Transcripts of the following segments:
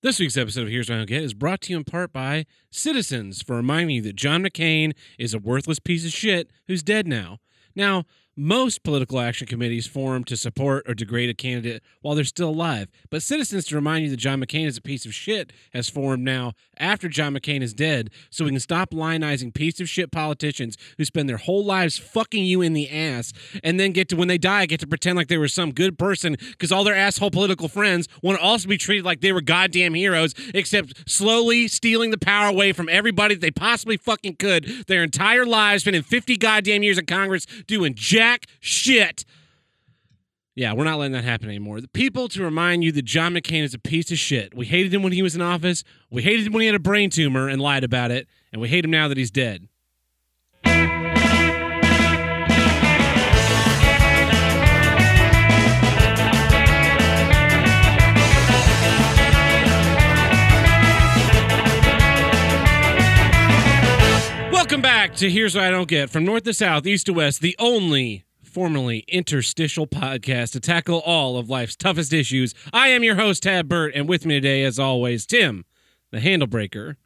This week's episode of Here's What I Don't Get is brought to you in part by Citizens for reminding you that John McCain is a worthless piece of shit who's dead now. Now, most political action committees form to support or degrade a candidate while they're still alive, but Citizens to remind you that John McCain is a piece of shit has formed now after John McCain is dead so we can stop lionizing piece of shit politicians who spend their whole lives fucking you in the ass and then get to when they die get to pretend like they were some good person because all their asshole political friends want to also be treated like they were goddamn heroes except slowly stealing the power away from everybody that they possibly fucking could their entire lives spending 50 goddamn years in congress doing jack shit yeah, we're not letting that happen anymore. The people to remind you that John McCain is a piece of shit. We hated him when he was in office. We hated him when he had a brain tumor and lied about it. And we hate him now that he's dead. Welcome back to Here's What I Don't Get. From north to south, east to west, the only formerly interstitial podcast to tackle all of life's toughest issues. I am your host, Tab Burt, and with me today, as always, Tim, the handle breaker.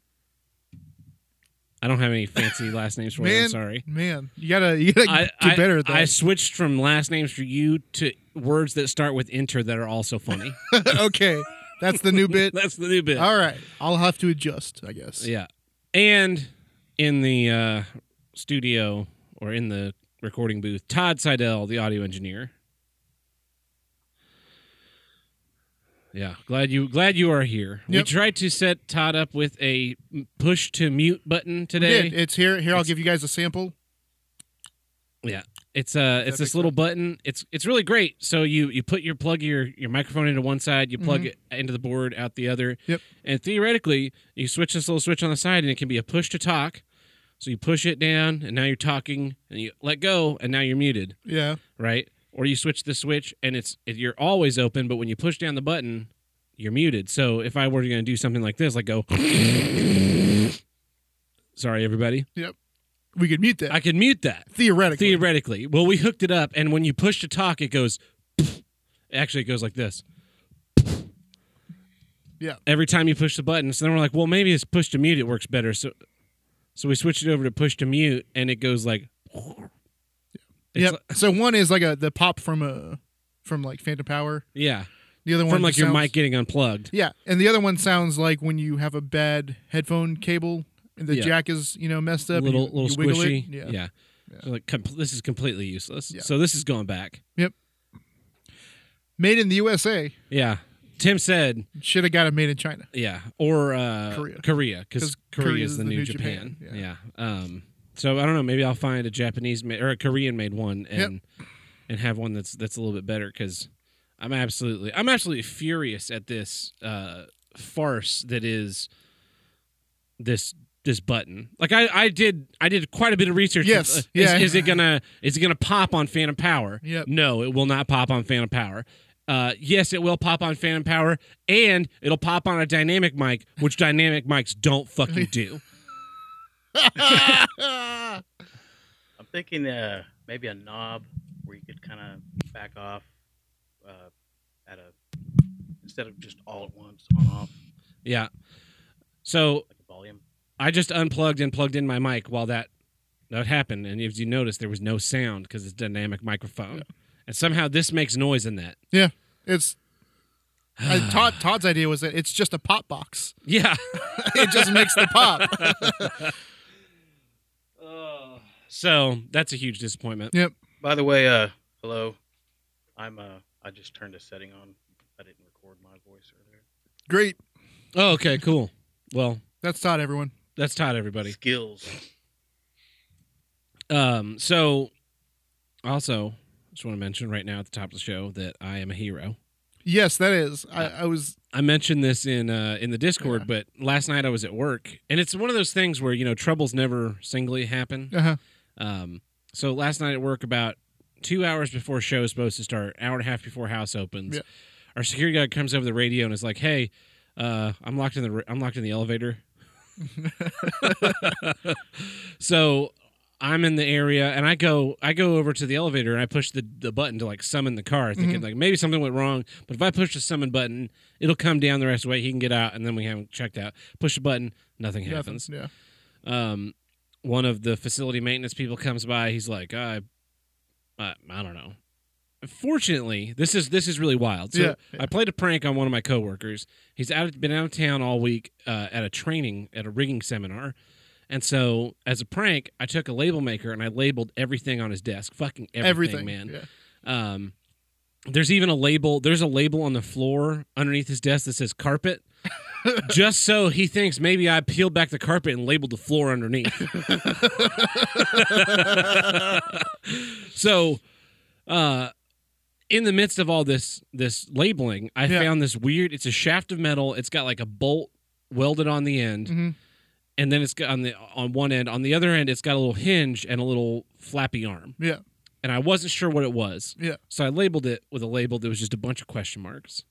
I don't have any fancy last names for you. I'm sorry. man, you gotta you gotta I, get better at that. I switched from last names for you to words that start with inter that are also funny. okay, that's the new bit. That's the new bit. All right, I'll have to adjust, I guess. Yeah. And in the uh, studio or in the recording booth, Todd Seidel, the audio engineer. Yeah, glad you glad you are here. We tried to set Todd up with a push to mute button today. It's here. Here, I'll It's- give you guys a sample. Yeah. It's uh it's this little button. It's it's really great. So you you put your plug your your microphone into one side, you plug Mhm. it into the board out the other. Yep. And theoretically, you switch this little switch on the side and it can be a push to talk. So you push it down and now you're talking and you let go and now you're muted, Yeah. right? Or you switch the switch and it's it, you're always open, but when you push down the button, you're muted. So if I were going to do something like this, like go Sorry everybody. Yep. We could mute that I could mute that. theoretically. Theoretically. Well, we hooked it up, and when you push to talk, it goes. Actually, it goes like this. Yeah. Every time you push the button. So then we're like, well, maybe it's push to mute. It works better. So, so we switched it over to push to mute, and it goes like. It's Yep. like- so one is like a the pop from a from like Phantom Power. yeah. The other one From like your sounds- mic getting unplugged. Yeah, and the other one sounds like when you have a bad headphone cable and the Yeah. jack is you know messed up. little you, little you squishy. Yeah. Yeah. Yeah. So like com- this is completely useless. Yeah. So this is going back. Yep. Made in the USA. Yeah. Tim said, Should have got it made in China. Yeah, or uh, Korea. Korea, because 'Cause Korea Korea is the, new, Japan. Japan, Yeah. Um. So I don't know. Maybe I'll find a Japanese made or a Korean made one and and have one that's that's a little bit better because I'm absolutely I'm absolutely furious at this uh, farce that is this this button. Like I I did I did quite a bit of research. Yes. Uh, is, Yeah. is it gonna is it gonna pop on Phantom Power? Yep. No, it will not pop on Phantom Power. Uh, yes, it will pop on Phantom Power, and it'll pop on a dynamic mic, which dynamic mics don't fucking do. I'm thinking uh, maybe a knob where you could kind of back off uh, at a instead of just all at once on off Yeah. So like volume. I just unplugged and plugged in my mic while that that happened, and as you notice, there was no sound because it's dynamic microphone, and somehow this makes noise in that. Yeah, it's uh, Todd. Todd's idea was that it's just a pop box. Yeah. It just makes the pop. so that's a huge disappointment. yep. By the way, uh, hello. I'm uh, I just turned a setting on. I didn't record my voice earlier. Great. Oh, okay, cool. Well, That's Todd. Everyone. that's Todd, everybody. Skills. Um, so also just want to mention right now at the top of the show that I am a hero. Yes, that is. I, I was. I mentioned this in uh, in the Discord, but last night I was at work, and it's one of those things where you know troubles never singly happen. Uh-huh. Um, so last night at work, about two hours before show is supposed to start, hour and a half before house opens, Yeah. our security guard comes over the radio and is like, "Hey, uh, I'm locked in the I'm locked in the elevator." so I'm in the area and I go I go over to the elevator and I push the, the button to like summon the car, thinking Mm-hmm. like maybe something went wrong. But if I push the summon button, it'll come down the rest of the way. He can get out and then we have him checked out. Push the button, nothing Nothing. happens. Yeah. Um, one of the facility maintenance people comes by. He's like, I, I, I don't know. Fortunately, this is this is really wild. So Yeah, I played a prank on one of my coworkers. He's out been out of town all week uh, at a training at a rigging seminar, and so as a prank, I took a label maker and I labeled everything on his desk. Fucking everything, Everything, man. Yeah. Um, there's even a label. There's a label on the floor underneath his desk that says carpet. just so he thinks maybe I peeled back the carpet and labeled the floor underneath. so, uh, in the midst of all this this labeling, I Yeah. found this weird. It's a shaft of metal. It's got like a bolt welded on the end, Mhm. And then it's got on the on one end. On the other end, it's got a little hinge and a little flappy arm. Yeah. And I wasn't sure what it was. Yeah. So I labeled it with a label that was just a bunch of question marks.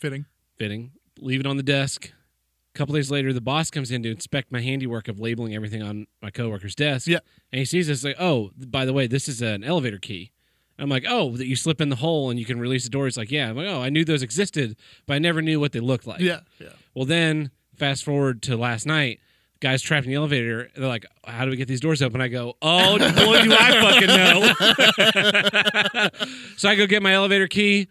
Fitting. Fitting. Leave it on the desk. A couple days later, the boss comes in to inspect my handiwork of labeling everything on my coworker's desk. Yeah. And he sees this like, oh, by the way, this is an elevator key. I'm like, oh, that you slip in the hole and you can release the door. He's like, yeah. I'm like, oh, I knew those existed, but I never knew what they looked like. Yeah. Yeah. Well, then fast forward to last night. Guys trapped in the elevator. They're like, "How do we get these doors open?" I go, "Oh, boy, do I fucking know!" so I go get my elevator key,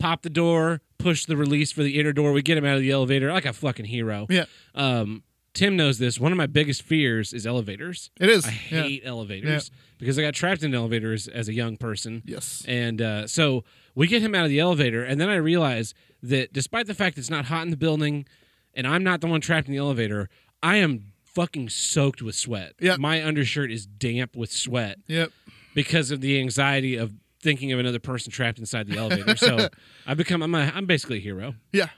pop the door, push the release for the inner door. We get him out of the elevator like a fucking hero. Yeah. Um, Tim knows this. One of my biggest fears is elevators. It is. I Yeah. hate elevators because I got trapped in elevators as a young person. Yes. And uh, so we get him out of the elevator, and then I realize that despite the fact it's not hot in the building, and I'm not the one trapped in the elevator, I am fucking soaked with sweat. Yep. My undershirt is damp with sweat Yep. because of the anxiety of thinking of another person trapped inside the elevator. so I've become I'm a, I'm basically a hero. Yeah.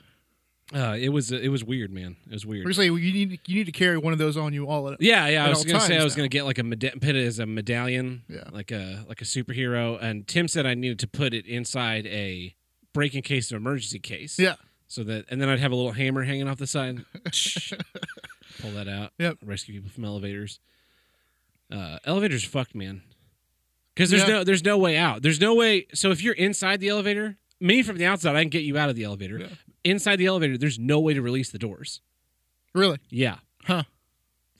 Uh, it was it was weird, man. It was weird. Saying you need you need to carry one of those on you all. At, Yeah, yeah. I was gonna say I was now. gonna get like a meda- put it as a medallion, Yeah. like a like a superhero. And Tim said I needed to put it inside a break in case of emergency case. Yeah. So that and then I'd have a little hammer hanging off the side. Pull that out. Yep. Rescue people from elevators. Uh, elevators fucked, man. Because there's Yeah. no there's no way out. There's no way. So if you're inside the elevator, me from the outside, I can get you out of the elevator. Yeah. Inside the elevator, there's no way to release the doors. Really? Yeah. Huh.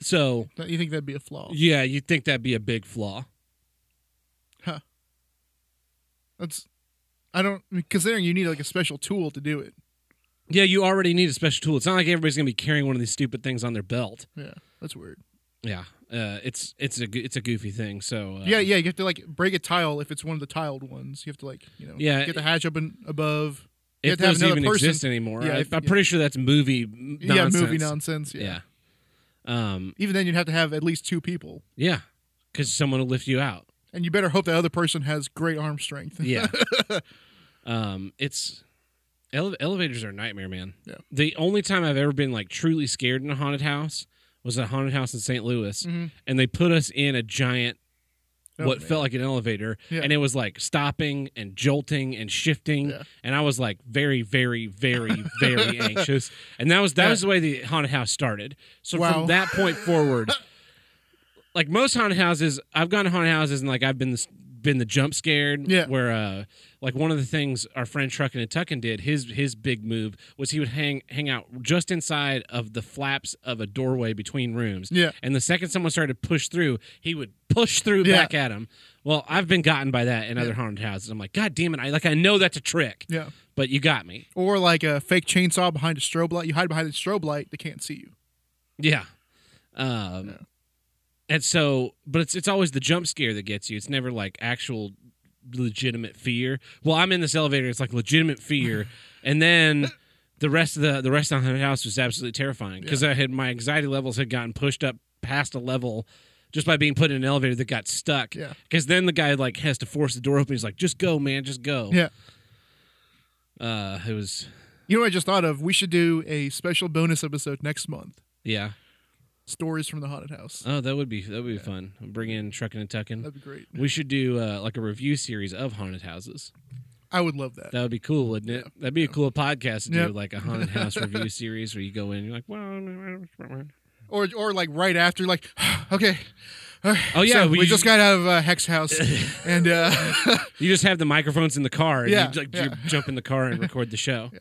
So you think that'd be a flaw? yeah, you'd think that'd be a big flaw. Huh. That's. I don't considering you need like a special tool to do it. Yeah, you already need a special tool. It's not like everybody's gonna be carrying one of these stupid things on their belt. Yeah. That's weird. Yeah, uh, it's it's a it's a goofy thing. So uh, Yeah, yeah. You have to like break a tile if it's one of the tiled ones. You have to like you know Yeah, get the hatch up and above. You if those even person- exist anymore, Yeah, I, I'm yeah. pretty sure that's movie m- Yeah, nonsense. movie nonsense. Yeah. Yeah, um, Even then, you'd have to have at least two people, yeah, because someone will lift you out. and you better hope that other person has great arm strength. Yeah, um, it's ele- elevators are a nightmare, man. Yeah. The only time I've ever been like truly scared in a haunted house was a haunted house in St. Louis, Mhm. and they put us in a giant Oh, what man. felt like an elevator Yeah. and it was like stopping and jolting and shifting Yeah. and i was like very very very very anxious and that was that Yeah. was the way the haunted house started so Wow. from that point forward like most haunted houses i've gone to haunted houses and like i've been the, been the jump scared Yeah. where uh like one of the things our friend truckin and tuckin did his his big move was he would hang hang out just inside of the flaps of a doorway between rooms Yeah. and the second someone started to push through, he would push through Yeah. back at him. Well, I've been gotten by that in other haunted houses. I'm like, God damn it! I like I know that's a trick, Yeah. but you got me. Or like a fake chainsaw behind a strobe light. You hide behind the strobe light, they can't see you. Yeah. Um, and so, but it's it's always the jump scare that gets you. It's never like actual legitimate fear. Well, I'm in this elevator. It's like legitimate fear, and then. The rest of the the rest of the house was absolutely terrifying because I had my anxiety levels had gotten pushed up past a level just by being put in an elevator that got stuck. Yeah. Because then the guy like has to force the door open. He's like, "Just go, man, just go." Yeah. Uh, it was You know what I just thought of? We should do a special bonus episode next month. yeah. Stories from the haunted house. Oh, that would be that would be fun. Bring in trucking and tucking. That'd be great. We should do uh, like a review series of haunted houses. I would love that. That would be cool, wouldn't it? That'd be a cool podcast to do, like a haunted house review series where you go in, and you're like, well, Or or like right after, like, okay, Oh yeah, So we, we, just got out of uh, Hex House, and uh, you just have the microphones in the car. And Yeah, you, like, yeah. you jump in the car and record the show. Yeah.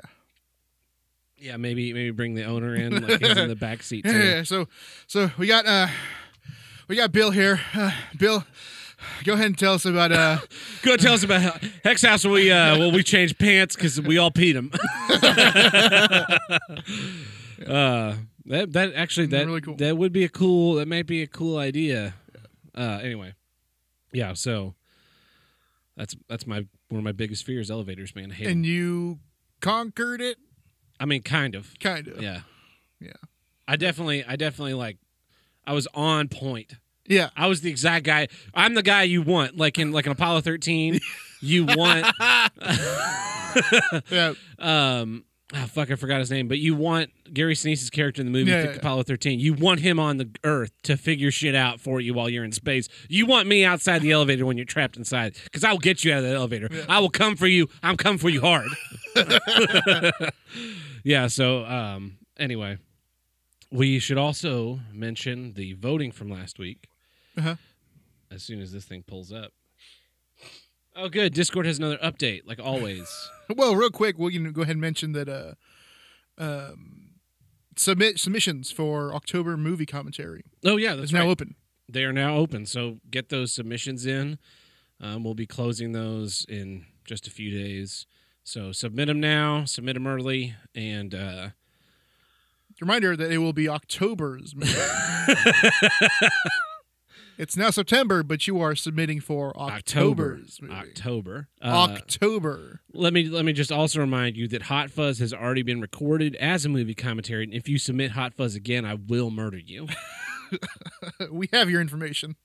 Yeah, maybe maybe bring the owner in, like he's in the back seat. yeah, Too. yeah, so so we got uh, we got Bill here. Uh, Bill, go ahead and tell us about uh, Go tell us about Hex House. We uh, well, we changed pants because we all peed him. uh, that that actually that Really cool. that would be a cool. That might be a cool idea. Uh, anyway, yeah. So that's that's my one of my biggest fears. Elevators, man. I hate 'em. and you conquered it, I mean, kind of. kind of. Yeah. Yeah. I definitely, I definitely like. I was on point. Yeah. I was the exact guy. I'm the guy you want, like in like an Apollo 13. you want. Yeah. um oh, fuck I forgot his name but you want Gary Sinise's character in the movie Yeah, yeah, yeah. Apollo 13 you want him on the earth to figure shit out for you while you're in space you want me outside the elevator when you're trapped inside cuz I will get you out of the elevator I will come for you I'm coming for you hard yeah so um anyway we should also mention the voting from last week Uh-huh. as soon as this thing pulls up Oh, good. Discord has another update, like always. Well, real quick, we can go ahead and mention that uh, um, submit submissions for October movie commentary Oh yeah, that's is now open. They are now open, so get those submissions in. Um, we'll be closing those in just a few days. So submit them now, submit them early, and uh, Reminder that it will be October's. it's now September, but you are submitting for October, movie. October. Uh, October. let me let me just also remind you that Hot Fuzz has already been recorded as a movie commentary, and if you submit Hot Fuzz again, I will murder you. we have your information.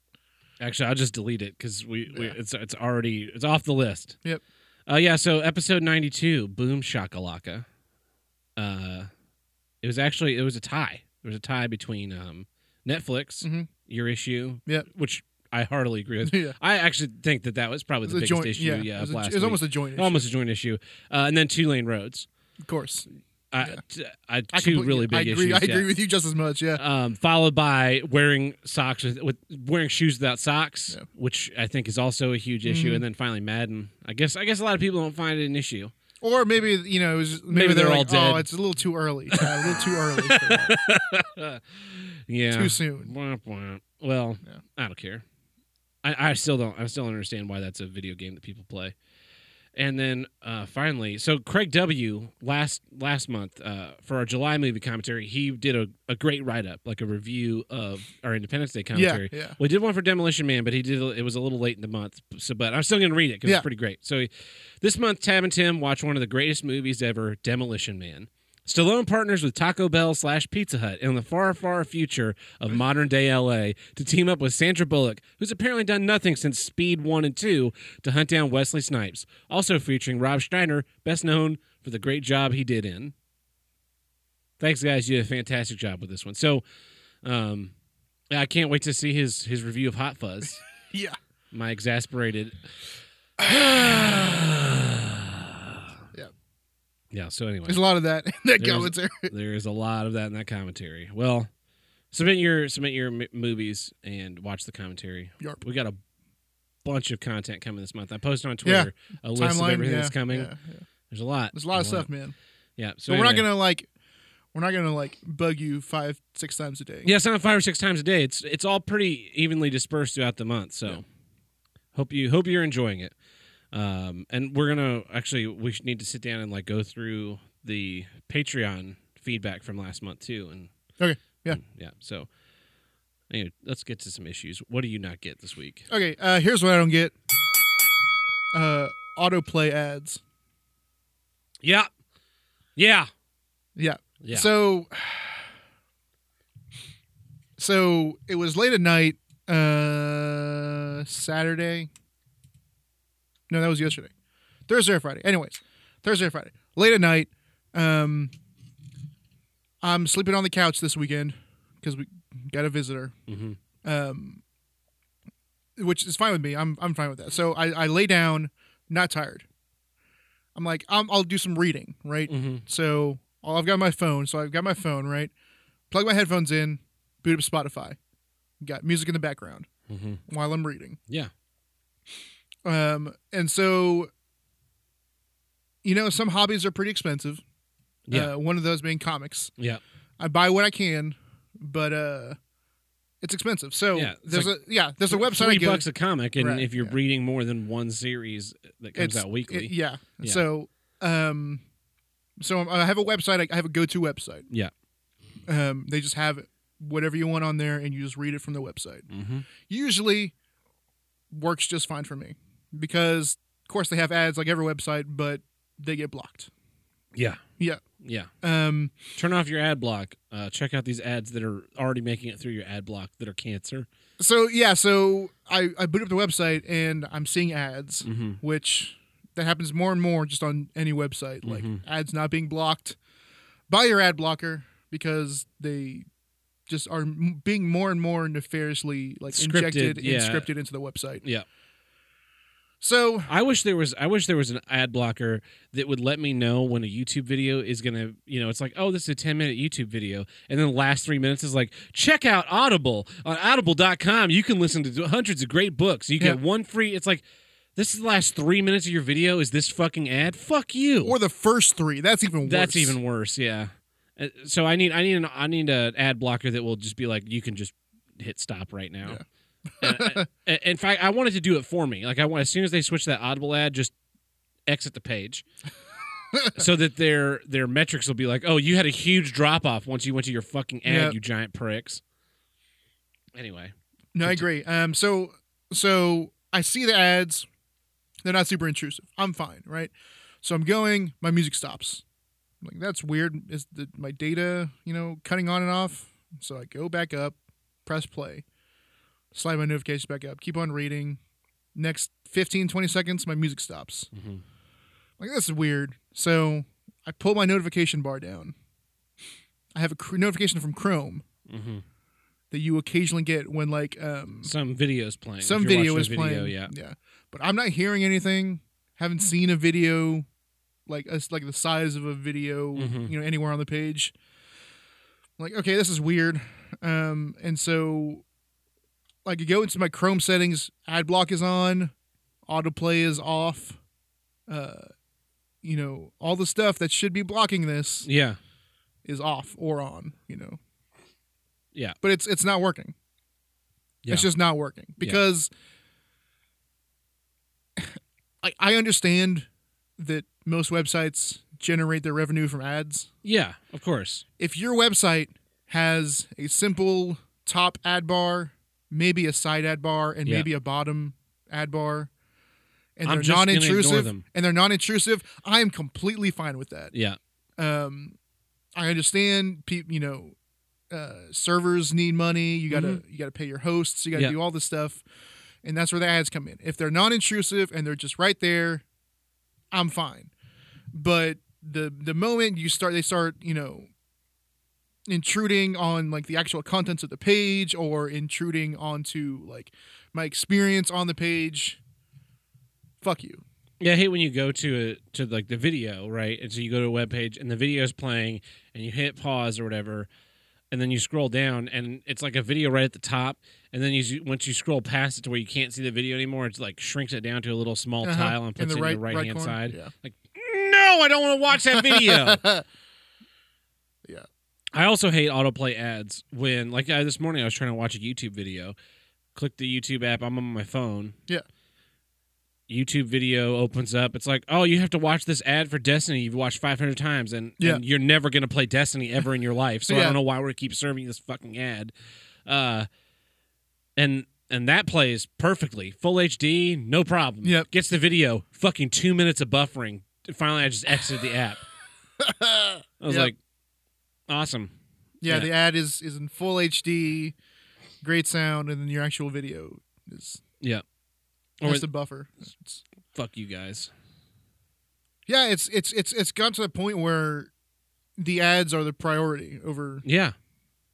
Actually, I'll just delete it because we, we Yeah. it's it's already it's off the list. Yep. Uh, yeah. So episode ninety two, Boom Shakalaka. Uh, it was actually it was a tie. There was a tie between um, Netflix, Mhm. your issue, yeah, which I heartily agree with. yeah. I actually think that that was probably the biggest joint. issue. yeah. Yeah, it was, a- last it was almost a joint. issue. almost a joint issue. Uh, and then Two Lane Roads. Of course. I, Yeah. t- I, I two really big I agree. issues. I agree yeah. with you just as much. Yeah. um, followed by wearing socks with, with wearing shoes without socks, Yeah. which I think is also a huge issue. Mhm. And then finally Madden. I guess I guess a lot of people don't find it an issue. Or maybe you know, it was, maybe, Maybe they're, they're all like, oh, dead. Oh, it's a little too early. Yeah, a little too early. Yeah, Too soon. Womp womp. Well, Yeah. I don't care. I, I still don't. I still don't understand why that's a video game that people play. And then uh, finally, so Craig W. last last month uh, for our July movie commentary, he did a, a great write up, like a review of our Independence Day commentary. Yeah. We did one for Demolition Man, but he did it was a little late in the month. So, but I'm still going to read it because Yeah. it's pretty great. So, he, this month, Tab and Tim watch one of the greatest movies ever, Demolition Man. Stallone partners with Taco Bell slash Pizza Hut in the far, far future of modern day LA to team up with Sandra Bullock, who's apparently done nothing since Speed 1 and 2 to hunt down Wesley Snipes. Also featuring Rob Schneider, best known for the great job he did in. Thanks, guys. You did a fantastic job with this one. So, um, I can't wait to see his his review of Hot Fuzz. Yeah. My exasperated. Yeah. So anyway, There's a lot of that in that commentary. there is a lot of that in that commentary. Well, submit your submit your m- movies and watch the commentary. Yarp. We got a bunch of content coming this month. I posted on Twitter a list of everything that's coming. There's a lot. There's a lot of stuff, man. Yeah. So but we're not gonna like, we're not gonna like bug you five, six times a day. Yeah, it's not five or six times a day. It's it's all pretty evenly dispersed throughout the month. So Yeah. hope you hope you're enjoying it. Um, and we're gonna actually we need to sit down and like go through the Patreon feedback from last month too. And Okay, yeah. and- yeah. So anyway, let's get to some issues. What do you not get this week? Okay. Uh, here's what I don't get. Uh, autoplay ads. Yeah, yeah, Yeah. yeah. So, so it was late at night, uh, Saturday. No, that was yesterday. Thursday or Friday. Anyways, Thursday or Friday. Late at night. Um, I'm sleeping on the couch this weekend because we got a visitor. Mhm. Um, which is fine with me. I'm I'm fine with that. So I, I lay down, not tired. I'm like i I'll do some reading, right? Mhm. So I've got my phone. So I've got my phone, right? Plug my headphones in, boot up Spotify. Got music in the background. Mhm. while I'm reading. Yeah. Um, and so, you know, some hobbies are pretty expensive. Yeah. Uh, one of those being comics. Yeah. I buy what I can, but uh, it's expensive. So Yeah, it's there's like a yeah, there's a website. I Three go- bucks a comic, and Right, if you're yeah. reading more than one series that comes It's- out weekly, it- yeah. Yeah. So, um, so I have a website. I have a go-to website. Yeah. Um, they just have whatever you want on there, and you just read it from the website. hmm Usually, works just fine for me because, of course, they have ads like every website, but they get blocked. yeah, Yeah. yeah. Um, Turn off your ad block. Uh, check out these ads that are already making it through your ad block that are cancer. so yeah, so I I boot up the website and I'm seeing ads, Mm-hmm. which that happens more and more just on any website, like Mhm. ads not being blocked by your ad blocker because they just are being more and more nefariously like Scripted, injected yeah. and scripted into the website. Yeah. So I wish there was. I wish there was an ad blocker that would let me know when a YouTube video is gonna. You know, it's like, oh, this is a ten minute YouTube video, and then the last three minutes is like, check out Audible on Audible.com. You can listen to hundreds of great books. You get Yeah. one free. It's like, this is the last three minutes of your video. Is this fucking ad? Fuck you. or the first three, that's even worse. That's even worse. Yeah. Uh, So I need I need an I need an ad blocker that will just be like you can just hit stop right now. And I- in fact, I wanted to do it for me. Like I want as soon as they switch that Audible ad, just exit the page. so that their their metrics will be like, oh, you had a huge drop off once you went to your fucking ad, Yeah. you giant pricks. Anyway, No, I agree. Um, so so I see the ads; they're not super intrusive. I'm fine, right? So I'm going. My music stops. I'm like that's weird. Is the my data you know cutting on and off? So I go back up, press play, slide my notifications back up, keep on reading. Next 15, 20 seconds, my music stops. Mhm. Like this is weird. So I pull my notification bar down. I have a cr- notification from Chrome hmm that you occasionally get when like um, some videos playing. some video is playing. Yeah, yeah. But I'm not hearing anything. Haven't seen a video like us like the size of a video, Mhm. you know, anywhere on the page. Like, okay, this is weird. Um, and so like could go into my Chrome settings, ad block is on, autoplay is off. Uh, you know, all the stuff that should be blocking this yeah, is off or on, you know. Yeah. But it's it's not working. yeah. It's just not working because I I understand that most websites generate their revenue from ads. yeah, of course. If your website has a simple top ad bar, maybe a side ad bar, and Yeah. maybe a bottom ad bar, and I'm they're just gonna ignore non-intrusive, and they're non-intrusive, I am completely fine with that. Yeah, Um, I understand, pe- you know, uh, servers need money. You gotta you gotta pay your hosts. You gotta Mm-hmm. Yeah. do all this stuff, and that's where the ads come in. If they're non-intrusive and they're just right there, I'm fine. But the the moment you start, they start, you know, intruding on like the actual contents of the page or intruding onto like my experience on the page. Fuck you. Yeah, I hate when you go to a, to like the video, right? And so you go to a web page and the video is playing and you hit pause or whatever, and then you scroll down and it's like a video right at the top, and then you once you scroll past it to where you can't see the video anymore, it's like shrinks it down to a little small Uh-huh. tile and In puts the it right in the right, hand corner. side. Yeah. Like, no, I don't want to watch that video. Yeah. I also hate autoplay ads when, like, I, this morning I was trying to watch a YouTube video. Click the YouTube app. I'm on my phone. Yeah. YouTube video opens up. It's like, oh, you have to watch this ad for Destiny you've watched 500 times, and, Yeah. and you're never going to play Destiny ever in your life. So I don't know why we keep serving this fucking ad. Uh, and and that plays perfectly, full HD, no problem. Yep. Gets the video, fucking two minutes of buffering. Finally, I just exited the app. I was Yep. like, awesome. Yeah, Yeah. the ad is is in full HD, great sound, and then your actual video is Yeah. Or has the buffer. It's- fuck you guys. yeah, it's it's it's it's gotten to the point where the ads are the priority over Yeah.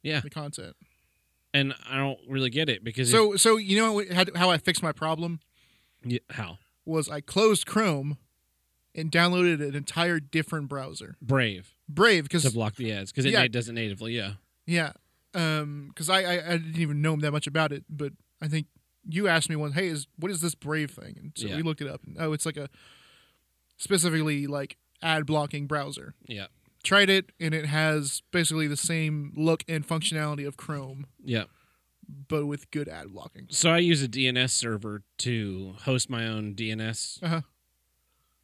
Yeah. the content. And I don't really get it because So so you know how, how I fixed my problem yeah, how was I closed Chrome and downloaded an entire different browser, brave Brave, because to block the ads because it Yeah. does it natively. Yeah. yeah, um, because I, I I didn't even know that much about it, but I think you asked me one, hey, is what is this Brave thing? And so Yeah. we looked it up. And, oh, it's like a specifically like ad blocking browser. Yeah. Tried it, and it has basically the same look and functionality of Chrome, Yeah. but with good ad blocking. So I use a DNS server to host my own DNS Uh-huh.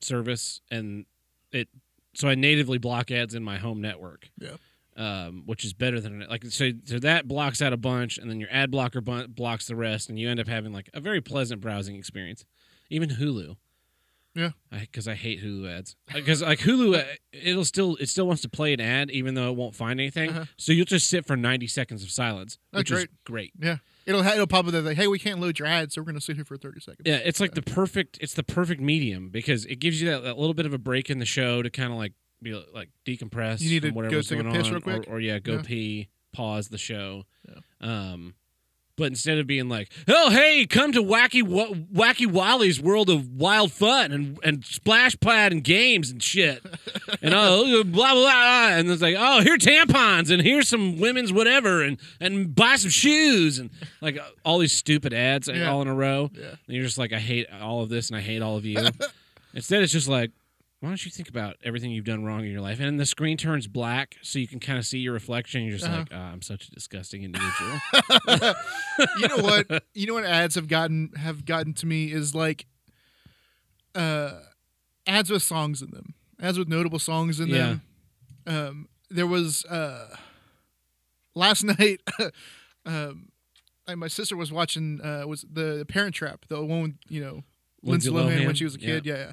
service, and it so I natively block ads in my home network. Yeah. Um, which is better than like so. So that blocks out a bunch, and then your ad blocker bu- blocks the rest, and you end up having like a very pleasant browsing experience. Even Hulu. Yeah. Because I, hate Hulu ads. Because like Hulu, uh, it'll still it still wants to play an ad even though it won't find anything. Uh-huh. So you'll just sit for ninety seconds of silence, Oh, which is great. great. Yeah, it'll it'll pop up there like, hey, we can't load your ad, so we're gonna sit here for thirty seconds. Yeah, it's like the perfect. It's the perfect medium because it gives you that, that little bit of a break in the show to kind of like be like decompress. You need to go take a piss on, real quick? or, or yeah, go Yeah. pee, pause the show. Yeah. Um, but instead of being like, "Oh, hey, come to Wacky Wa- Wacky Wally's world of wild fun and and splash pad and games and shit," and oh, blah blah blah, and it's like, "Oh, here tampons and here's some women's whatever and and buy some shoes and like uh, all these stupid ads Yeah. all in a row." Yeah. And you're just like, I hate all of this and I hate all of you. Instead, it's just like, why don't you think about everything you've done wrong in your life? And the screen turns black so you can kind of see your reflection. You're just Uh-huh. like, ah, I'm such a disgusting individual. you know what? You know what ads have gotten have gotten to me is like uh ads with songs in them. Ads with notable songs in them. Um there was uh last night um I, my sister was watching uh was the Parent Trap, the one with, you know, Lindsay Lohan, when she was a kid. Yeah. yeah,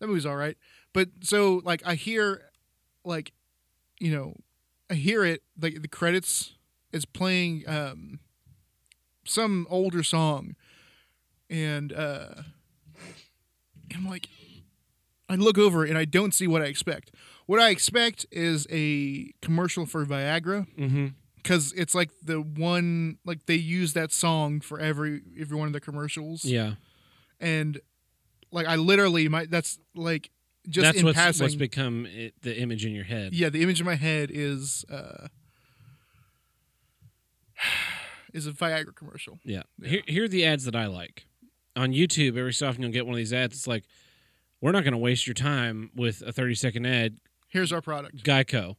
That movie's all right. But so like I hear like you know, I hear it like the credits is playing um some older song and uh I'm like I look over and I don't see what I expect. What I expect is a commercial for Viagra Mm-hmm. because it's like the one like they use that song for every every one of the commercials Yeah. and like I literally my that's like just That's in what's, passing what's become it, the image in your head. yeah the image in my head is uh is a Viagra commercial Yeah. Yeah. Here, here are the ads that I like. On YouTube, every so often you'll get one of these ads. It's like, we're not going to waste your time with a 30 second ad. here's our product Geico.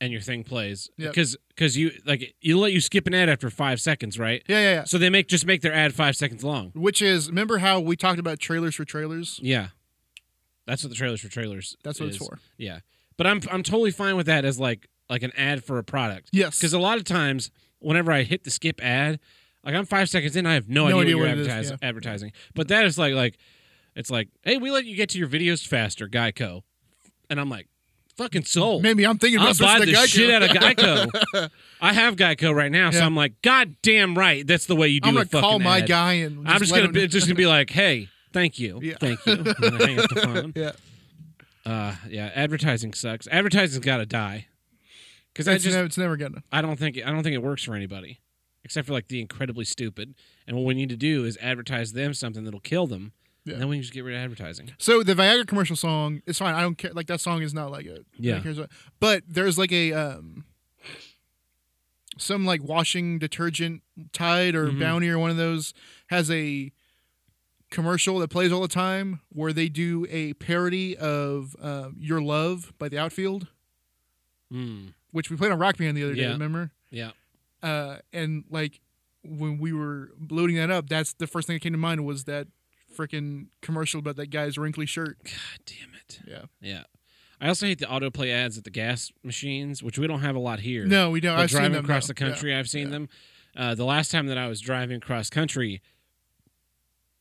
And your thing plays Yep. because because you like you let you skip an ad after five seconds, right? yeah yeah yeah So they make just make their ad five seconds long. which is remember how we talked about trailers for trailers Yeah, that's what the trailers for trailers. that's what is. it's for Yeah, but I'm I'm totally fine with that as like like an ad for a product yes because a lot of times whenever I hit the skip ad, like I'm five seconds in, I have no, No idea, idea what you're it is, advertis- yeah. advertising. But that is like like it's like hey, we let you get to your videos faster, Geico, and I'm like fucking sold. maybe I'm thinking I'll about buy switching the Geico. shit out of Geico. I have Geico right now, so Yeah. I'm like, God damn right, that's the way you do it. I'm a gonna fucking call my ad. guy and I'm just let gonna him be just gonna be like, hey, thank you, Yeah. thank you. And then hang up the phone. yeah Uh, yeah, advertising sucks. Advertising's got to die because I it's, just never, it's never gonna I don't think I don't think it works for anybody except for like the incredibly stupid. And what we need to do is advertise them something that'll kill them. Yeah. Then we can just get rid of advertising. So the Viagra commercial song is fine. I don't care. Like that song is not like a Yeah. What, but there's like a um some like washing detergent Tide or Mhm. Bounty or one of those has a commercial that plays all the time where they do a parody of um, "Your Love" by the Outfield, Mm. which we played on Rock Band the other day. Yeah. Remember? Yeah. Uh, and like when we were loading that up, that's the first thing that came to mind was that freaking commercial about that guy's wrinkly shirt. God damn it. Yeah. Yeah. I also hate the autoplay ads at the gas machines, which we don't have a lot here. No, we don't. But I've seen driving them across the country, I've seen yeah. them. Uh, the last time that I was driving across country,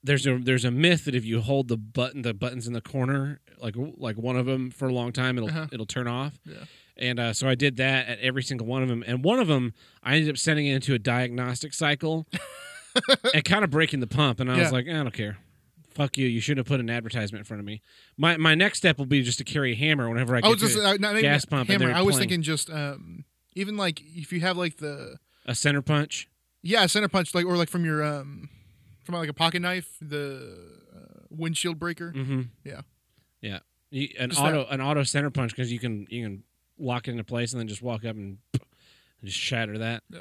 there's a there's a myth that if you hold the button the buttons in the corner like like one of them for a long time it'll Uh-huh. it'll turn off. Yeah. And uh, so I did that at every single one of them, and one of them I ended up sending it into a diagnostic cycle and kind of breaking the pump. And I Yeah. was like, I don't care. Fuck you. You shouldn't have put an advertisement in front of me. My my next step will be just to carry a hammer whenever I I get was to just uh, not gas pump hammer. I was playing. thinking just um even like if you have like the a center punch. yeah a center punch like or like from your um from like a pocket knife the uh, windshield breaker. Mm-hmm. Yeah. Yeah. You, an Just auto an auto center punch because you can you can lock it into place and then just walk up and, and just shatter that. Yeah.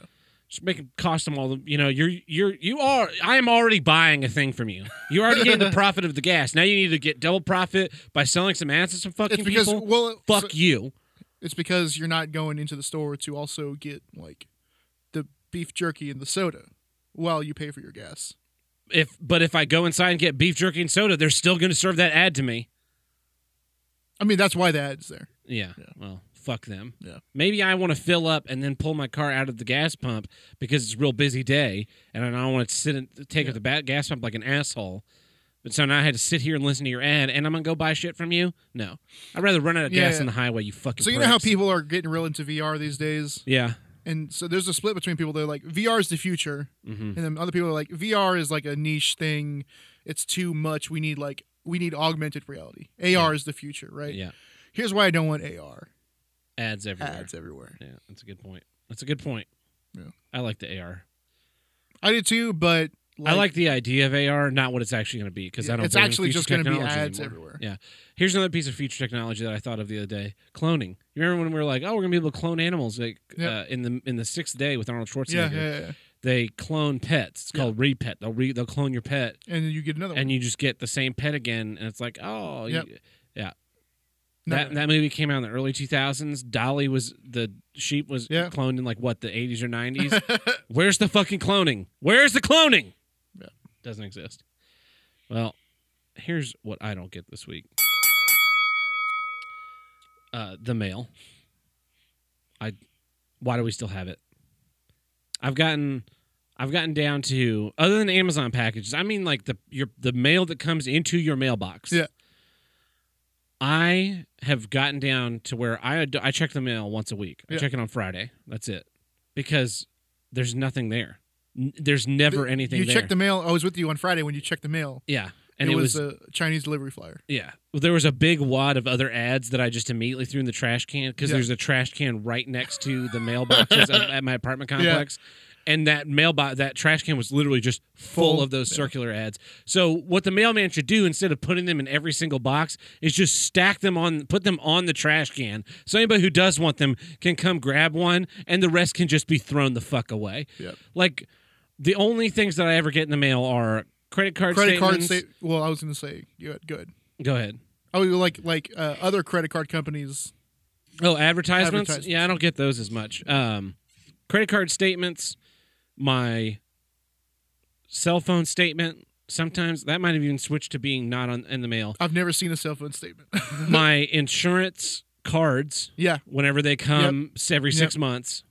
Just make it cost them all the you know, you're you're you are I am already buying a thing from you. You're already getting the profit of the gas. Now you need to get double profit by selling some ads to some fucking It's because people. well, Fuck so- you. it's because you're not going into the store to also get like the beef jerky and the soda while you pay for your gas. If but if I go inside and get beef jerky and soda, they're still gonna serve that ad to me. I mean, that's why the ad's there. Yeah. Yeah. Well, fuck them. Yeah. Maybe I want to fill up and then pull my car out of the gas pump because it's a real busy day and I don't want to sit and take Yeah. up the gas pump like an asshole. But so now I had to sit here and listen to your ad and I'm gonna go buy shit from you? No. I'd rather run out of Yeah, gas yeah. on the highway, you fucking So you know how people are getting real into VR these days, Yeah. and so there's a split between people. They're like VR is the future, hmm and then other people are like VR is like a niche thing. It's too much. We need like we need augmented reality. AR is the future, right? Yeah. Here's why I don't want AR Ads everywhere. ads everywhere. Yeah, that's a good point. That's a good point. Yeah. I like the AR. I do too, but I like the idea of AR, not what it's actually going to be, because I don't. it's actually just going to be ads anymore. everywhere. Yeah. Here's another piece of future technology that I thought of the other day: cloning. You remember when we were like, "Oh, we're gonna be able to clone animals"? Like Yeah. uh, in the in the sixth day with Arnold Schwarzenegger, yeah, yeah, yeah. they clone pets. It's Yeah. called repet. They'll re, they'll clone your pet, And then you get another one. and you just get the same pet again, and it's like, oh, you- yeah. No, That that movie came out in the early 2000s. Dolly was the sheep was Yeah. cloned in like what the 80s or 90s. Where's the fucking cloning? Where's the cloning? Yeah. Doesn't exist. Well, here's what I don't get this week. Uh, the mail. I why do we still have it? I've gotten I've gotten down to other than Amazon packages. I mean like the your the mail that comes into your mailbox. Yeah. I have gotten down to where I I check the mail once a week. I Yeah. check it on Friday. That's it. Because there's nothing there. N- There's never anything you there. checked the mail. I was with you on Friday when you checked the mail. yeah. And it, it, was, was, a Chinese delivery flyer. yeah. Well, there was a big wad of other ads that I just immediately threw in the trash can because Yeah. there's a trash can right next to the mailboxes at, at my apartment complex. And that mailbox, that trash can was literally just full, Full, of those yeah. circular ads. So what the mailman should do instead of putting them in every single box is just stack them on, put them on the trash can. So anybody who does want them can come grab one, and the rest can just be thrown the fuck away. Yep. Like the only things that I ever get in the mail are credit card Credit card statements. Well, I was going to say good. Good. Go ahead. Oh, you like like uh, other credit card companies. Oh, advertisements? Advertisements. Yeah, I don't get those as much. Um, credit card statements, my cell phone statement. Sometimes that might have even switched to being not on in the mail. I've never seen a cell phone statement. my insurance cards, yeah, whenever they come s- every six months,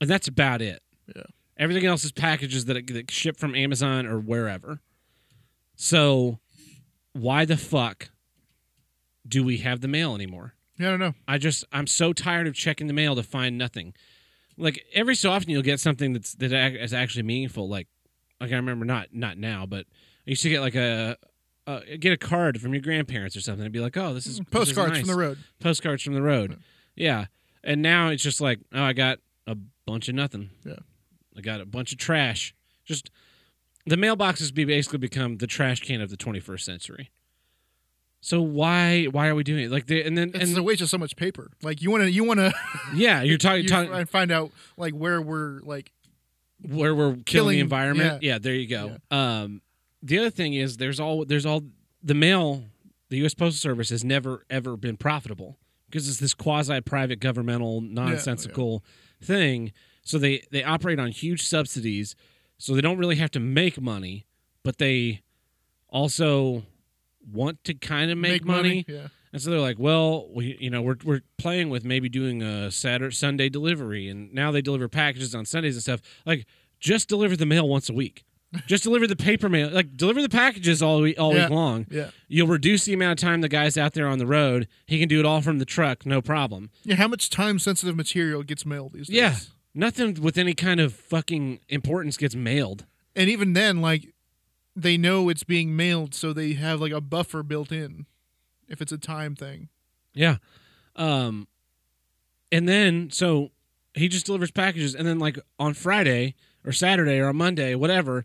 and that's about it. Yeah. Everything else is packages that, that ship from Amazon or wherever. So, why the fuck do we have the mail anymore? yeah, I don't know. I just I'm so tired of checking the mail to find nothing. Like every so often you'll get something that's that is actually meaningful. Like like I remember not not now, but I used to get like a. Uh, get a card from your grandparents or something and be like, "Oh, this is this is Postcards nice. from the road. Postcards from the road." Yeah, and now it's just like, "Oh, I got a bunch of nothing. Yeah. I got a bunch of trash. Just the mailboxes be basically become the trash can of the 21st century. So why why are we doing it? Like the and then It's and a waste of so much paper. Like you want to you want to yeah, you're talking you talking find out like where we're like where we're killing, Killing- the environment. Yeah. there you go. Um, the other thing is there's all there's all the mail. The U.S. Postal Service has never ever been profitable because it's this quasi private governmental nonsensical thing. So they they operate on huge subsidies, so they don't really have to make money, but they also want to kind of make, money. Yeah, And so they're like, well, we, you know, we're, we're playing with maybe doing a Saturday, Sunday delivery. And now they deliver packages on Sundays and stuff. Like, just deliver the mail once a week. just deliver the paper mail. Like, deliver the packages all week, all Yeah. week long. yeah, You'll reduce the amount of time the guy's out there on the road. He can do it all from the truck, no problem. yeah. How much time sensitive material gets mailed these days? Yeah. Nothing with any kind of fucking importance gets mailed. and even then, like they know it's being mailed, so they have like a buffer built in if it's a time thing. Yeah. Um and then so he just delivers packages and then like on Friday or Saturday or on Monday, whatever,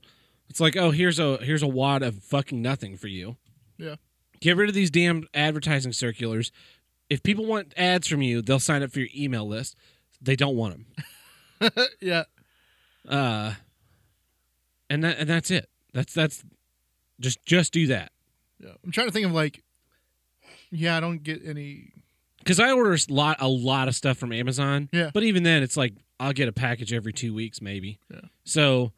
it's like, "Oh, here's a here's a wad of fucking nothing for you." Yeah. Get rid of these damn advertising circulars. If people want ads from you, they'll sign up for your email list. They don't want them. yeah, Uh, and that and that's it. That's that's just just do that. Yeah. I'm trying to think of like, yeah, I don't get any. Because I order a lot a lot of stuff from Amazon. Yeah. But even then, it's like I'll get a package every two weeks, maybe. Yeah. So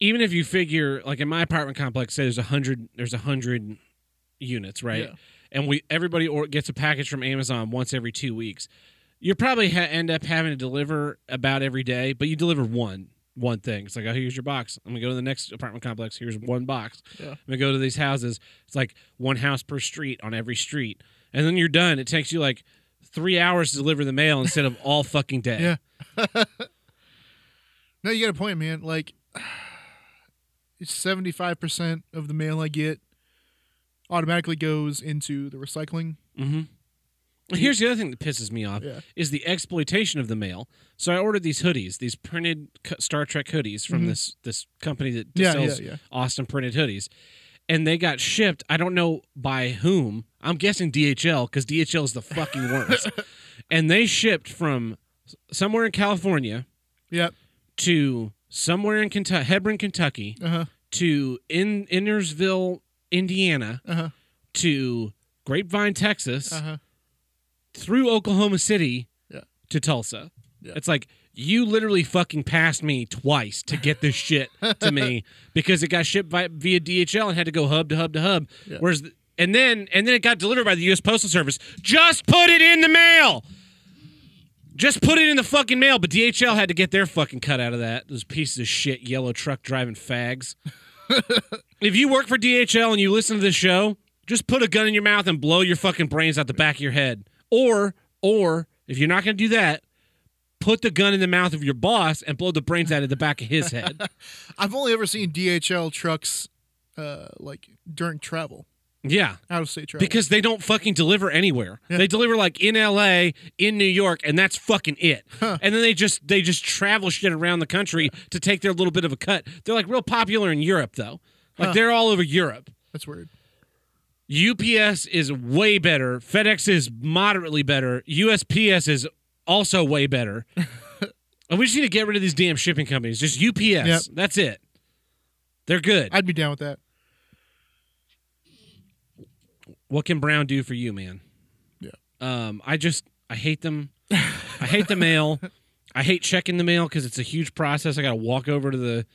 even if you figure, like in my apartment complex, say there's a hundred, there's a hundred units, right? Yeah. And we everybody or, gets a package from Amazon once every two weeks. You probably ha- end up having to deliver about every day, but you deliver one one thing. It's like, oh, here's your box. I'm gonna go to the next apartment complex. Here's one box. Yeah. I'm gonna go to these houses. It's like one house per street on every street, and then you're done. It takes you like three hours to deliver the mail instead of all fucking day. Yeah. No, you got a point, man. Like, it's 75% of the mail I get automatically goes into the recycling. Mm-hmm. Here's the other thing that pisses me off Yeah. is the exploitation of the mail. So I ordered these hoodies, these printed Star Trek hoodies from Mhm. this this company that Yeah, sells yeah. Austin printed hoodies, and they got shipped. I don't know by whom. I'm guessing DHL because DHL is the fucking worst. and they shipped from somewhere in California Yep. to somewhere in Kentucky, Hebron, Kentucky, Uh huh. to in Innersville, Indiana, Uh huh. to Grapevine, Texas Uh huh. Through Oklahoma City Yeah. to Tulsa. Yeah. It's like you literally fucking passed me twice to get this shit to me because it got shipped by, via DHL and had to go hub to hub to hub. Yeah. Whereas the, and then and then it got delivered by the U.S. Postal Service. Just put it in the mail. Just put it in the fucking mail. But DHL had to get their fucking cut out of that. Those pieces of shit, yellow truck driving fags. if you work for DHL and you listen to this show, just put a gun in your mouth and blow your fucking brains out the back of your head. Or, or if you're not going to do that, put the gun in the mouth of your boss and blow the brains out of the back of his head. I've only ever seen DHL trucks, uh, like during travel, yeah. out of state travel. Because they don't fucking deliver anywhere. Yeah. They deliver like in LA, in New York, and that's fucking it. Huh. And then they just they just travel shit around the country to take their little bit of a cut. They're like real popular in Europe though. Like Huh. they're all over Europe. That's weird. UPS is way better. FedEx is moderately better. USPS is also way better. and we just need to get rid of these damn shipping companies. Just UPS. Yep. That's it. They're good. I'd be down with that. what can Brown do for you, man? Yeah. Um, I just I hate them. I hate the mail. I hate checking the mail because it's a huge process. I got to walk over to the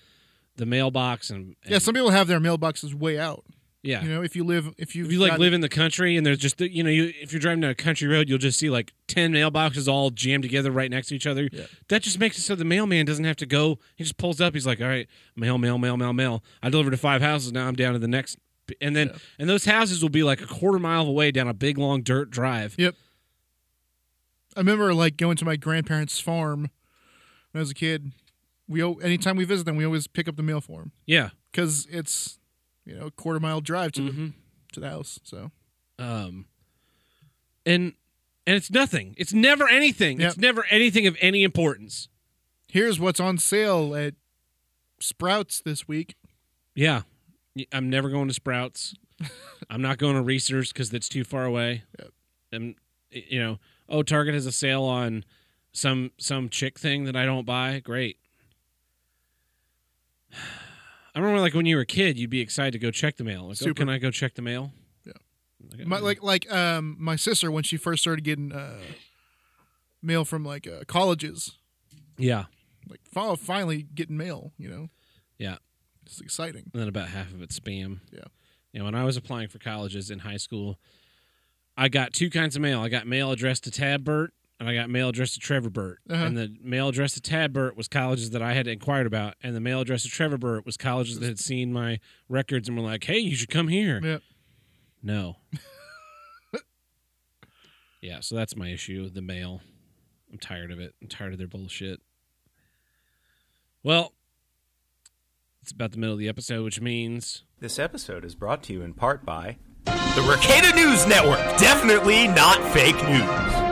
the mailbox and, and Yeah, some people have their mailboxes way out. Yeah. You know, if you live, if you if you like live in the country and there's just you know you, if you're driving down a country road you'll just see like 10 mailboxes all jammed together right next to each other Yeah. that just makes it so the mailman doesn't have to go he just pulls up he's like all right mail mail mail mail mail i delivered to five houses now i'm down to the next and then Yeah. and those houses will be like a quarter mile away down a big long dirt drive Yep. I remember like going to my grandparents' farm when I was a kid. We anytime we visit them, we always pick up the mail for them yeah because it's you know a quarter mile drive to the Mhm. to the house. So um and and it's nothing it's never anything Yep. it's never anything of any importance here's what's on sale at Sprouts this week. Yeah. I'm never going to Sprouts. I'm not going to Reasor's because that's too far away. Yep. And you know, oh, Target has a sale on some some chick thing that I don't buy. Great. I remember like when you were a kid, you'd be excited to go check the mail. Like, oh, can I go check the mail? Yeah. Like, My, uh, like like um my sister when she first started getting uh, mail from like uh, colleges, yeah. like fi- finally getting mail. You know. Yeah. It's exciting. and then about half of it's spam. Yeah. You know, when I was applying for colleges in high school, I got two kinds of mail. I got mail addressed to Tab Burt and I got mail addressed to Trevor Burt. Uh-huh. And the mail addressed to Tad Burt was colleges that I had inquired about, and the mail addressed to Trevor Burt was colleges that had seen my records and were like, "Hey, you should come here." Yeah. No. yeah, so that's my issue with the mail. I'm tired of it. I'm tired of their bullshit. Well, it's about the middle of the episode, which means This episode is brought to you in part by the Mercator News Network. Definitely not fake news.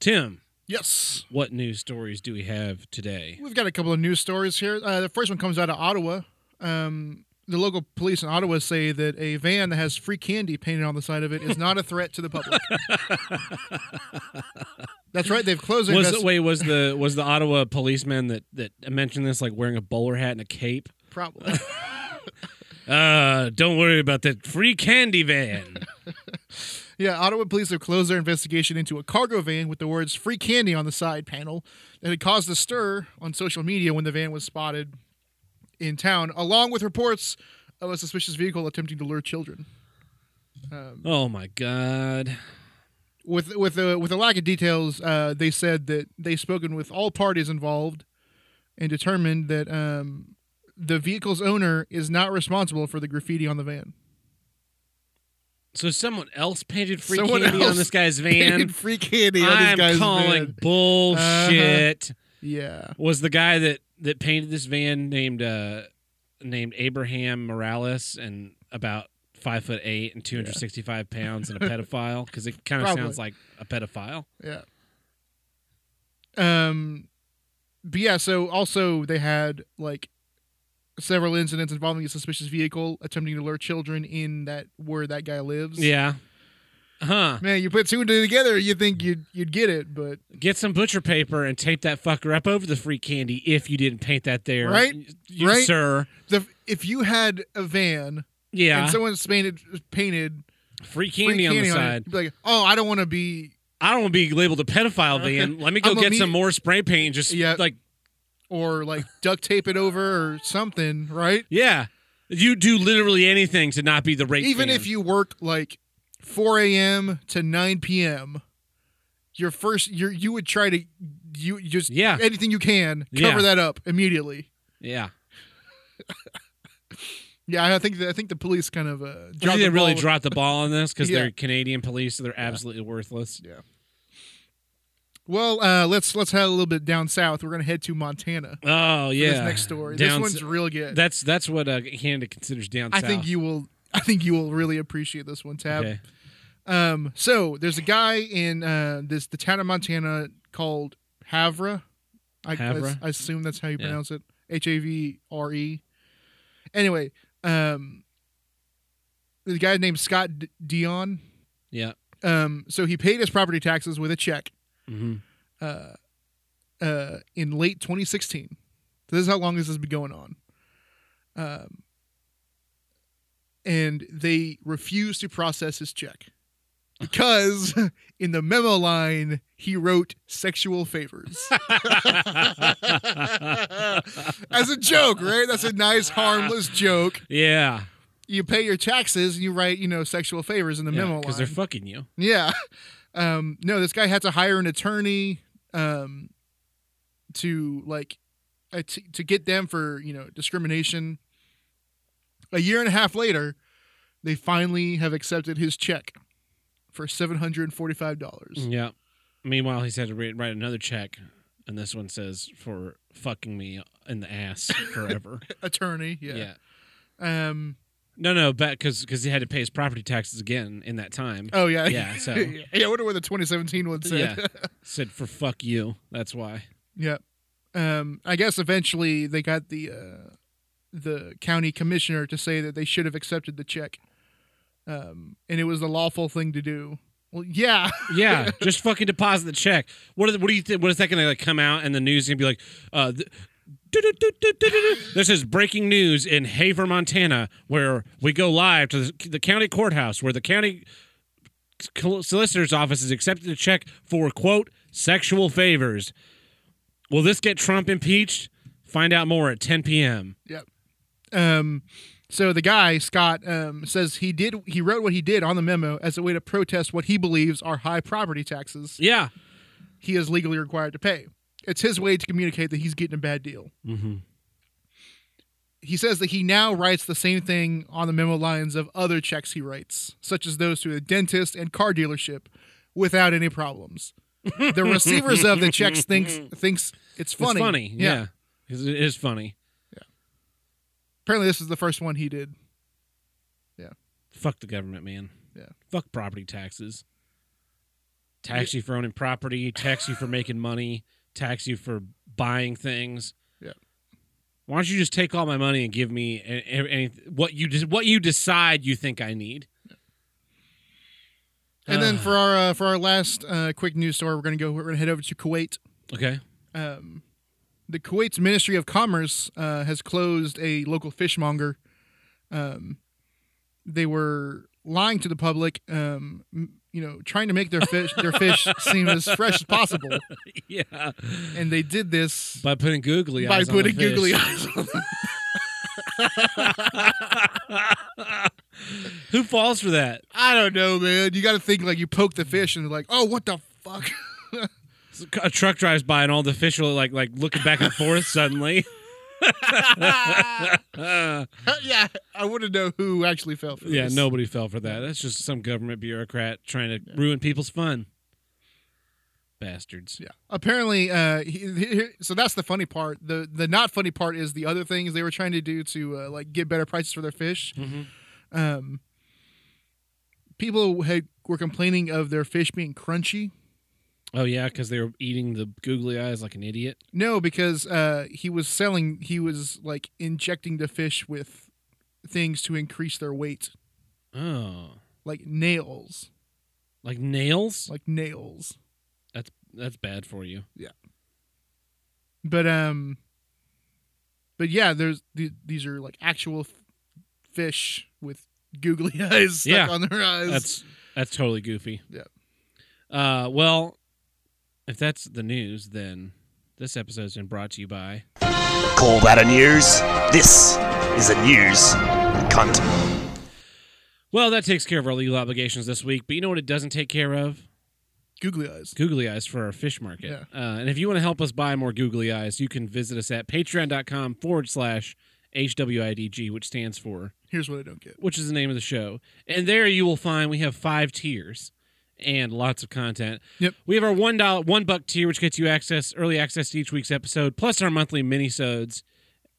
Tim, Yes. what news stories do we have today? We've got a couple of news stories here. Uh, the first one comes out of Ottawa. Um, the local police in Ottawa say that a van that has free candy painted on the side of it is not a threat to the public. That's right. They've closed Was invest- it, wait was the was the Ottawa policeman that that mentioned this like wearing a bowler hat and a cape? Probably. Uh, don't worry about that free candy van. Yeah, Ottawa police have closed their investigation into a cargo van with the words free candy on the side panel that had caused a stir on social media when the van was spotted in town, along with reports of a suspicious vehicle attempting to lure children. oh my god. With with a with a lack of details, uh, they said that they've spoken with all parties involved and determined that um, the vehicle's owner is not responsible for the graffiti on the van. So someone else painted free Someone candy on this guy's van. Painted free candy on this I'm guy's calling van. bullshit. Yeah. Was the guy that that painted this van named uh named Abraham Morales and about five foot eight and two hundred sixty five pounds and a pedophile? Because it kind of sounds like a pedophile. Yeah. Um, but yeah. So also they had like several incidents involving a suspicious vehicle attempting to lure children in that where that guy lives. Yeah. Huh. Man, you put two and two together, you think you'd you'd get it, but Get some butcher paper and tape that fucker up over the free candy if you didn't paint that there. Right? You- Right? Sir. the if you had a van Yeah. and someone's painted painted free free candy, on the it, side. be like, oh, I don't want to be I don't want to be labeled a pedophile van. Let me go I'm get me- some more spray paint and just Yeah. like or like duct tape it over or something, right? Yeah. You do literally anything to not be the rape even fan. if you work like 4 a.m. to 9 p.m. Your first, you you would try to you just Yeah. anything you can cover Yeah. that up immediately. Yeah. Yeah, I think that, I think the police kind of uh, dropped they the really ball. dropped the ball on this because Yeah. they're Canadian police, so they're absolutely worthless. Well, uh, let's let's head a little bit down south. We're gonna head to Montana. Oh yeah. this next story. Down this s- one's real good. That's that's what uh, Canada considers down I south. think you will. I think you will really appreciate this one, Tab. Okay. Um, so there's a guy in uh, this the town of Montana called Havre. I, Havre? I, I assume that's how you Yeah. pronounce it. H A V R E. Anyway, um, the guy named Scott D- Dion. Yeah. Um, so he paid his property taxes with a check hmm uh, uh, in late 2016. This is how long this has been going on. Um, and they refused to process his check because in the memo line he wrote sexual favors as a joke, right? That's a nice, harmless joke. Yeah. You pay your taxes and you write, you know, sexual favors in the memo line. Because they're fucking you. Yeah. Um, no, this guy had to hire an attorney um, to like uh, t- to get them for you know discrimination. A year and a half later, they finally have accepted his check for seven hundred and forty five dollars. Yeah. Meanwhile, he's had to write, write another check, and this one says for fucking me in the ass forever. Attorney, yeah. yeah. Um. No, no, but because because he had to pay his property taxes again in that time. Oh yeah. Yeah, so- yeah. I wonder what the twenty seventeen one said. Yeah. Said for fuck you. That's why. Yeah. Um, I guess eventually they got the uh, the county commissioner to say that they should have accepted the check, um, and it was the lawful thing to do. Well, yeah, Yeah, just fucking deposit the check. What are the, what do you think? What is that going to like come out and the news gonna be like? Uh, th-. This is breaking news in Havre, Montana, where we go live to the, the county courthouse, where the county solicitor's office has accepted a check for quote sexual favors. Will this get Trump impeached? Find out more at 10 p.m. Yep. Um, so the guy Scott um, says he did he wrote what he did on the memo as a way to protest what he believes are high property taxes Yeah. he is legally required to pay. It's his way to communicate that he's getting a bad deal. Mm-hmm. He says that he now writes the same thing on the memo lines of other checks he writes, such as those to a dentist and car dealership, without any problems. the receivers of the checks thinks thinks it's funny. It's funny. Yeah. 'Cause It is funny. Yeah. Apparently, this is the first one he did. Yeah. Fuck the government, man. Yeah. Fuck property taxes. Tax you for owning property, tax you for making money, tax you for buying things. Yeah. Why don't you just take all my money and give me any, what you what you decide you think I need? And then Uh, for our uh, for our last uh, quick news story, we're gonna go. We're gonna head over to Kuwait. okay, Um, the Kuwait's Ministry of Commerce uh, has closed a local fishmonger. Um, they were lying to the public. Um, you know, trying to make their fish their fish seem as fresh as possible, yeah, and they did this by putting googly by eyes on the googly fish. eyes on them. Who falls for that? I don't know, man. You got to think like you poke the fish and they're like, oh, what the fuck? A truck drives by and all the fish are like like looking back and forth suddenly. Yeah, I want to know who actually fell for this. yeah, this. nobody fell for that. That's just some government bureaucrat trying to ruin people's fun. Bastards. Yeah. Apparently, uh, he, he- so that's the funny part. the The not funny part is the other things they were trying to do to uh, like get better prices for their fish. Mhm. Um, people had were complaining of their fish being crunchy. Oh yeah, because they were eating the googly eyes like an idiot. No, because uh, he was selling. He was like injecting the fish with things to increase their weight, Oh, like nails, like nails. like nails. That's that's bad for you. Yeah. But um, but yeah, there's th- these are like actual f- fish with googly eyes stuck Yeah, on their eyes. That's that's totally goofy. Yeah. Uh, well, if that's the news, then this episode's been brought to you by. Call that a news? This is a news cunt. Well, that takes care of our legal obligations this week. But you know what it doesn't take care of? googly eyes. Googly eyes for our fish market. Yeah. Uh, and if you want to help us buy more googly eyes, you can visit us at patreon.com forward slash HWIDG, which stands for, Here's what I don't get. which is the name of the show. And there you will find we have five tiers and lots of content. Yep. We have our one dollar, one buck tier, which gets you access, early access to each week's episode, plus our monthly minisodes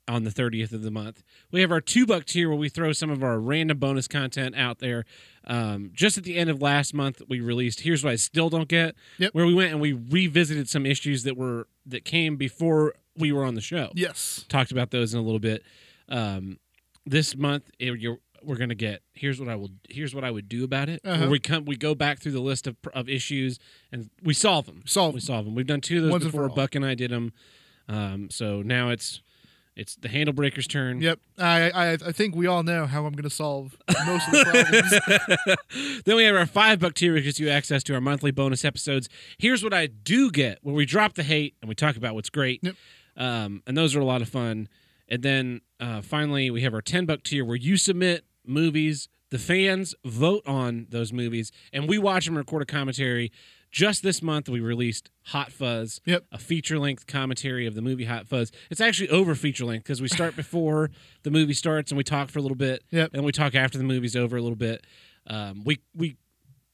on the 30th of the month. We have our two buck tier where we throw some of our random bonus content out there. Um, just at the end of last month, we released "Here's What I Still Don't Get," Yep. where we went and we revisited some issues that were that came before we were on the show. Yes. Talked about those in a little bit. Um, this month, it, we're gonna get here's what I will here's what I would do about it. Uh-huh. We come we go back through the list of of issues and we solve them. Solve We solve them. We've done two of those Once before. Buck and I did them. Um, so now it's it's the handle breaker's turn. Yep. I, I I think we all know how I'm going to solve most of the problems. then we have our five buck tier, which gives you access to our monthly bonus episodes. Here's what I do get, where we drop the hate and we talk about what's great. Yep. Um, and those are a lot of fun. And then uh, finally, we have our ten buck tier, where you submit movies, the fans vote on those movies, and we watch them record a commentary. Just this month, we released Hot Fuzz, Yep. a feature length commentary of the movie Hot Fuzz. It's actually over feature length because we start before the movie starts and we talk for a little bit, Yep. and we talk after the movie's over a little bit. Um, we we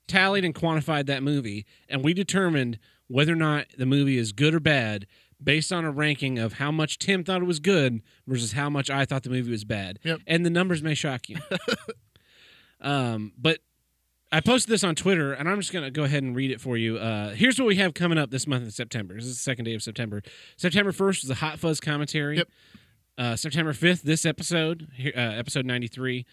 tallied and quantified that movie, and we determined whether or not the movie is good or bad based on a ranking of how much Tim thought it was good versus how much I thought the movie was bad. Yep. And the numbers may shock you. um, but I posted this on Twitter, and I'm just going to go ahead and read it for you. Uh, here's what we have coming up this month in September. This is the second day of September. September 1st is a Hot Fuzz commentary. Yep. Uh, September 5th, this episode, uh, episode 93.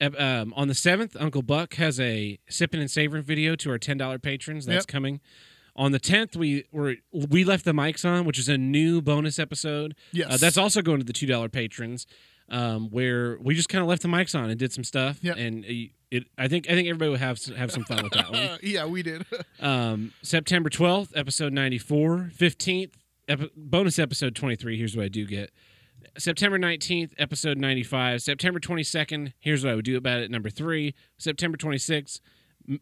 Um, on the 7th, Uncle Buck has a sipping and savoring video to our $10 patrons. That's Yep. coming. On the 10th, we were we left the mics on, which is a new bonus episode. Yes. Uh, that's also going to the $2 patrons, um, where we just kind of left the mics on and did some stuff. Yep. And uh, it, I think I think everybody would have have some fun with that one. Yeah, we did. Um, September 12th, episode 94. 15th, ep- bonus episode 23. Here's what I do get. September 19th, episode 95. September 22nd, here's what I would do about it, number three. September 26th,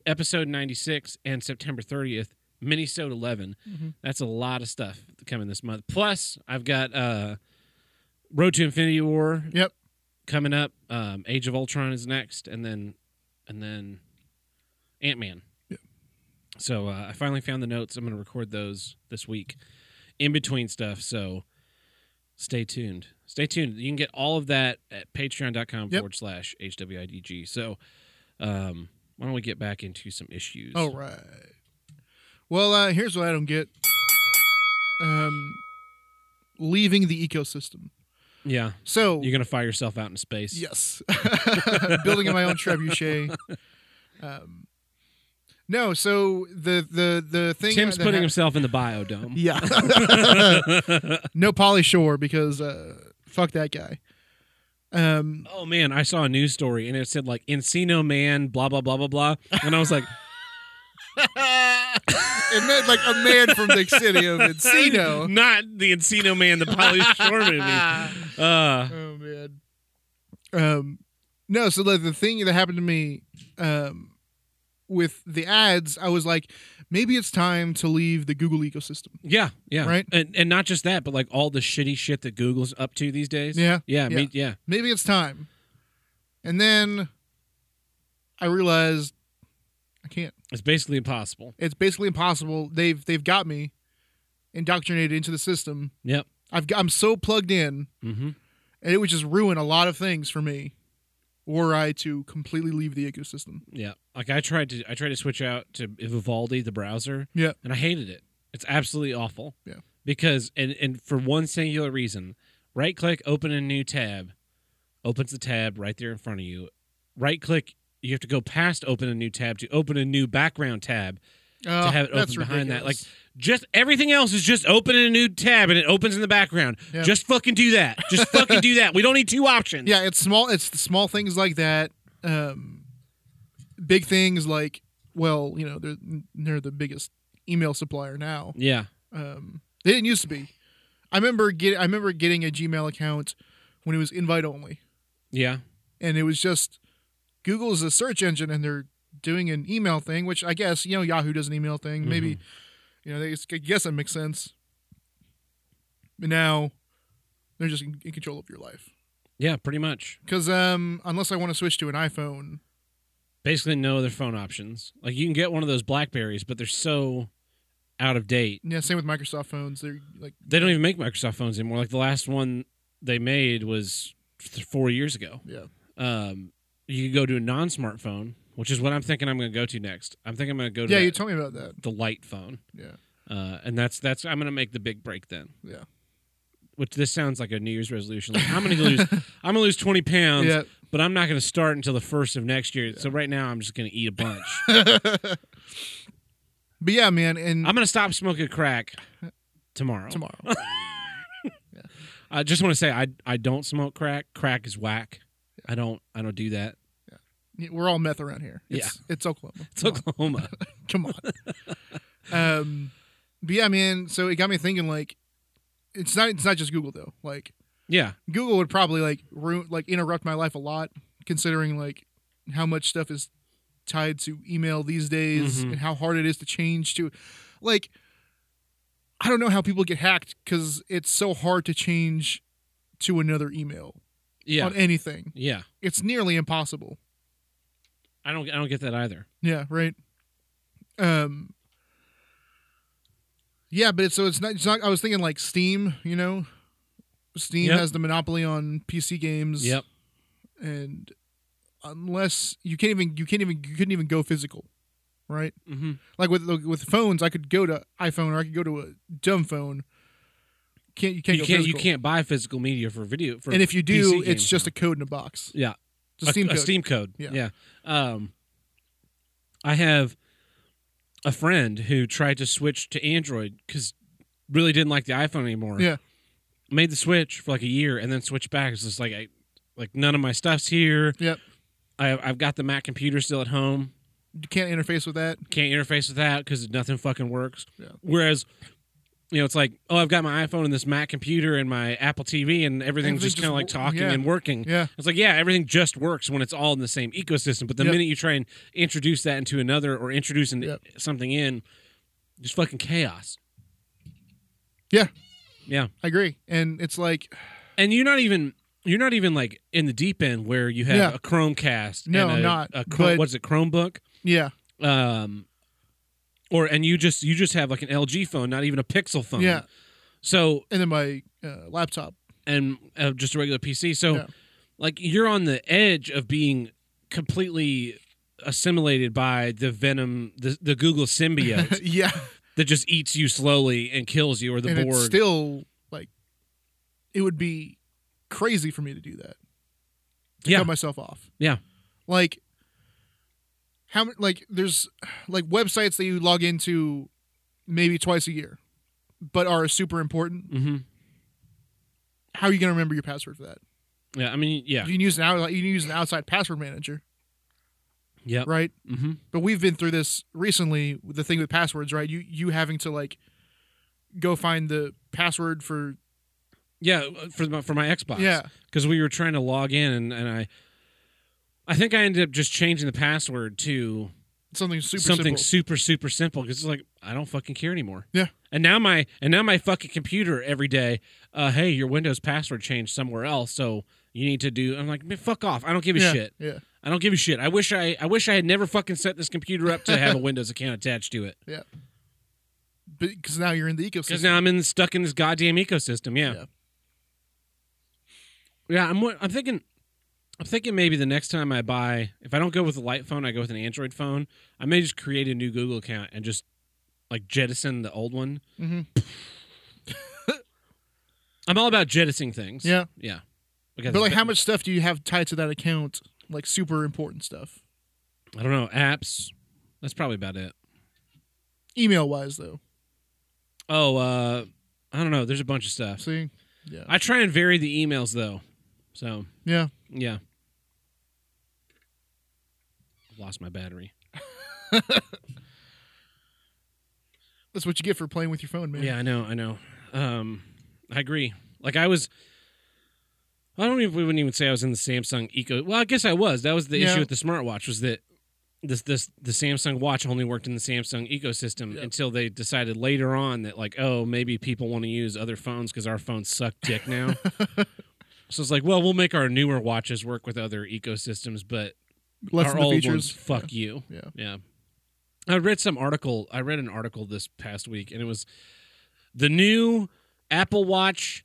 episode 96. And September 30th, Minisode 11. That's a lot of stuff coming this month. Plus, I've got uh, Road to Infinity War yep. coming up. Um, Age of Ultron is next, and then and then Ant Man. Yeah. So uh, I finally found the notes. I'm going to record those this week, in between stuff. So stay tuned. Stay tuned. You can get all of that at Patreon.com Yep. forward slash HWIDG. So um, why don't we get back into some issues? All right. Well, uh, here's what I don't get. Um, leaving the ecosystem. Yeah. So You're gonna fire yourself out into space. Yes, building my own trebuchet. Um, no, so the the the thing. Tim's putting hap- himself in the biodome. Yeah, no Pauly Shore because uh, fuck that guy. Um, Oh man, I saw a news story and it said like Encino Man, blah blah blah blah blah, and I was like, it meant like a man from the city of Encino. not the Encino Man, the Pauly Shore movie. Uh, Oh man. Um, no. So the the thing that happened to me, um, with the ads, I was like, maybe it's time to leave the Google ecosystem. yeah, yeah, Right. and and not just that, but like all the shitty shit that Google's up to these days. Yeah, yeah, yeah. Me, yeah. maybe it's time. And then I realized I can't. It's basically impossible. It's basically impossible. They've they've got me indoctrinated into the system. Yep. I've got, I'm so plugged in, Mm-hmm. and it would just ruin a lot of things for me were I to completely leave the ecosystem. Yeah. Like I tried to, I tried to switch out to Vivaldi, the browser. Yeah. and I hated it. It's absolutely awful. Yeah. Because and and for one singular reason, right click, open a new tab, opens the tab right there in front of you. Right click, you have to go past open a new tab to open a new background tab Oh, to have it open behind that. Like just everything else is just open a new tab and it opens in the background. Yeah. Just fucking do that. Just fucking do that. We don't need two options. yeah, it's small. It's the small things like that. Um, big things like, well, you know, they're they're the biggest email supplier now. Yeah. Um, they didn't used to be. I remember get I remember getting a Gmail account when it was invite only, Yeah. and it was just Google is a search engine, and they're doing an email thing, which I guess you know Yahoo does an email thing. Maybe you know they I guess that makes sense. But now they're just in, in control of your life. Yeah, pretty much. Because um, unless I want to switch to an iPhone, basically no other phone options. Like you can get one of those Blackberries, but they're so out of date. yeah, same with Microsoft phones. They're like They don't even make Microsoft phones anymore. Like the last one they made was four years ago. yeah, Um, you could go to a non-smartphone, which is what I'm thinking I'm going to go to next. I'm thinking I'm going to go to yeah. that- You told me about that. the light phone, Yeah, uh, and that's that's I'm going to make the big break then. yeah, Which this sounds like a New Year's resolution. Like I'm going to lose I'm going to lose 20 pounds, yeah. but I'm not going to start until the first of next year. So right now I'm just going to eat a bunch. But yeah, man, and I'm going to stop smoking crack tomorrow. tomorrow. I just want to say I I don't smoke crack. Crack is whack. I don't I don't do that. Yeah. We're all meth around here. It's, it's Oklahoma. It's Come on. Oklahoma. Come on. um, but yeah, man. So it got me thinking. Like, it's not. It's not just Google though. Like, yeah. Google would probably like ruin, like interrupt my life a lot, considering like how much stuff is tied to email these days Mhm. and how hard it is to change to, like, I don't know how people get hacked because it's so hard to change to another email Yeah. on anything. Yeah. It's nearly impossible. I don't I don't get that either. Yeah, right. Um Yeah, but it's so it's not it's not I was thinking like Steam, you know. Steam Yep. has the monopoly on PC games. Yep. And unless you can't even you can't even you couldn't even go physical. Right? Mm-hmm. Like with with phones, I could go to iPhone or I could go to a dumb phone. Can't you can't You can't you can't buy physical media for video for And if you do, it's just now. a code in a box. yeah It's a Steam code. Steam code. Yeah. Yeah. Um, I have a friend who tried to switch to Android because really didn't like the iPhone anymore. Yeah. Made the switch for like a year and then switched back. It's just like I like none of my stuff's here. Yep. I, I've got the Mac computer still at home. You can't interface with that. Can't interface with that because nothing fucking works. Yeah. Whereas, you know, it's like, oh, I've got my iPhone and this Mac computer and my Apple TV and everything's Everything just kind of like talking yeah. and working. Yeah. It's like, yeah, everything just works when it's all in the same ecosystem. But the Yep. minute you try and introduce that into another or introduce an, Yep. something in, just fucking chaos. Yeah. Yeah. I agree. And it's like And you're not even you're not even like in the deep end where you have Yeah. a Chromecast. No, and a, I'm not, A Chrome, but- what's it, Chromebook? yeah. Um, or and you just you just have like an LG phone, not even a Pixel phone. Yeah. So and then my uh, laptop. and uh, just a regular PC. So, Yeah. like, you're on the edge of being completely assimilated by the venom, the, the Google symbiote yeah, that just eats you slowly and kills you, or the and Borg. it's still like it would be crazy for me to do that. To Yeah. cut myself off. Yeah. Like how many like there's like websites that you log into maybe twice a year, but are super important. Mm-hmm. How are you gonna remember your password for that? Yeah. I mean, yeah. You can use an out, you can use an outside password manager, Yeah. right? Mm-hmm. But we've been through this recently. with The thing with passwords, right? You you having to like go find the password for Yeah. For my, for my Xbox. yeah Because we were trying to log in, and, and I, I think I ended up just changing the password to something super something simple. super super simple because it's like I don't fucking care anymore. Yeah. And now my and now my fucking computer every day, uh, hey, your Windows password changed somewhere else, so you need to do. I'm like, man, fuck off. I don't give a yeah, shit. Yeah, I don't give a shit. I wish I I wish I had never fucking set this computer up to have a Windows account attached to it yeah. Because now you're in the ecosystem. because now I'm in stuck in this goddamn ecosystem. Yeah. Yeah. Yeah, I'm. I'm thinking. I'm thinking maybe the next time I buy, if I don't go with a light phone, I go with an Android phone. I may just create a new Google account and just like jettison the old one. Mhm. I'm all about jettisoning things. Yeah. yeah. Because but like, how much stuff do you have tied to that account? Like super important stuff. I don't know apps. That's probably about it. Email wise, though. Oh, uh, I don't know. There's a bunch of stuff. See, yeah, I try and vary the emails though. So yeah. yeah. Lost my battery. That's what you get for playing with your phone, man. Yeah, I know, I know. Um, I agree. Like I was, I don't even we wouldn't even say I was in the Samsung eco. Well, I guess I was. That was the Yeah. issue with the smartwatch was that this this the Samsung watch only worked in the Samsung ecosystem Yep. until they decided later on that like oh maybe people want to use other phones because our phones suck dick now. so it's like well we'll make our newer watches work with other ecosystems, but Less our than the old features. fuck you. Yeah. Yeah. I read some article. I read an article this past week, and it was the new Apple Watch,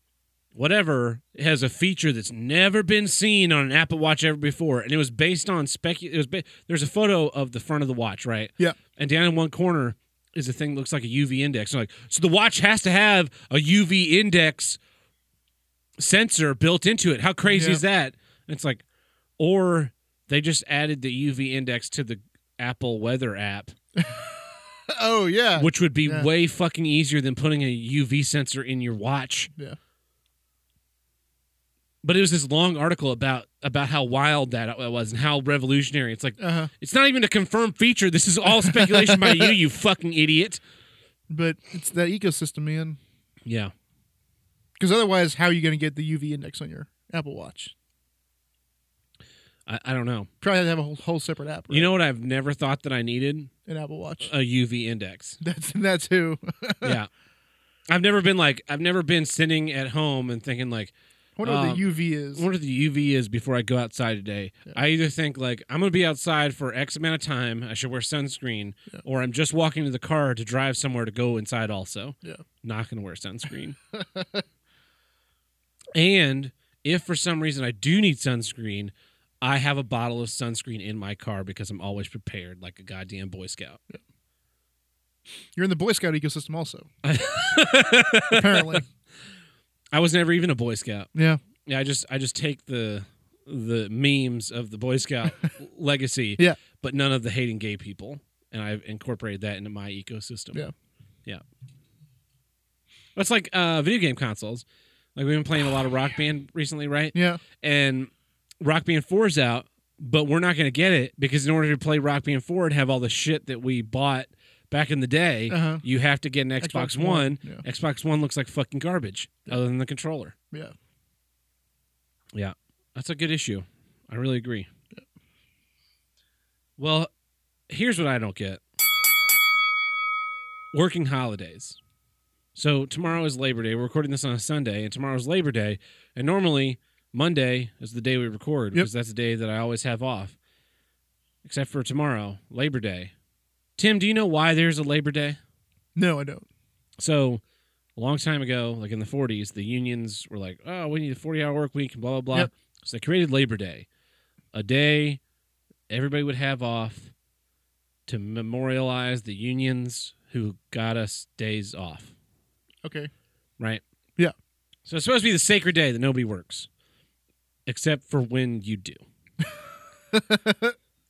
whatever, has a feature that's never been seen on an Apple Watch ever before, and it was based on spec. It was ba- there's a photo of the front of the watch, right? Yeah. And down in one corner is a thing that looks like a UV index. So like, so the watch has to have a UV index sensor built into it. How crazy Yeah. is that? And it's like, or they just added the UV index to the Apple Weather app, Oh yeah. which would be Yeah. way fucking easier than putting a UV sensor in your watch. Yeah. But it was this long article about about how wild that was and how revolutionary. It's like Uh huh. it's not even a confirmed feature. This is all speculation by you, you fucking idiot. But it's that ecosystem, man. Yeah. Because otherwise, how are you going to get the UV index on your Apple Watch? I, I don't know. Probably have to have a whole, whole separate app. Right? You know what I've never thought that I needed? an Apple Watch. A UV index. That's that's who. yeah. I've never been like I've never been sitting at home and thinking like I wonder what Um, the UV is. I wonder what the UV is before I go outside today. I either think like I'm gonna be outside for X amount of time, I should wear sunscreen, Yeah. or I'm just walking to the car to drive somewhere to go inside also. Yeah. Not gonna wear sunscreen. and if for some reason I do need sunscreen, I have a bottle of sunscreen in my car because I'm always prepared like a goddamn Boy Scout. You're in the Boy Scout ecosystem, also. Apparently. I was never even a Boy Scout. Yeah. Yeah, I just I just take the the memes of the Boy Scout legacy, Yeah. but none of the hating gay people, and I've incorporated that into my ecosystem. Yeah. yeah. It's like uh, video game consoles. Like we've been playing a lot of Rock Band recently, right? Yeah. And Rock Band Four is out, but we're not going to get it because in order to play Rock Band Four and have all the shit that we bought back in the day, Uh-huh. you have to get an Xbox, Xbox One. One, yeah. Xbox One looks like fucking garbage, other than the controller. Yeah. Yeah, that's a good issue. I really agree. Well, here's what I don't get working holidays. So, tomorrow is Labor Day. We're recording this on a Sunday, and tomorrow's Labor Day. And normally, Monday is the day we record Yep. because that's the day that I always have off. Except for tomorrow, Labor Day. Tim, do you know why there's a Labor Day? No, I don't. So, a long time ago, like in the 40s, the unions were like, oh, we need a 40 hour work week and blah, blah, blah. Yep. So, they created Labor Day, a day everybody would have off to memorialize the unions who got us days off, Okay. right? Yeah. So, it's supposed to be the sacred day that nobody works. Except for when you do.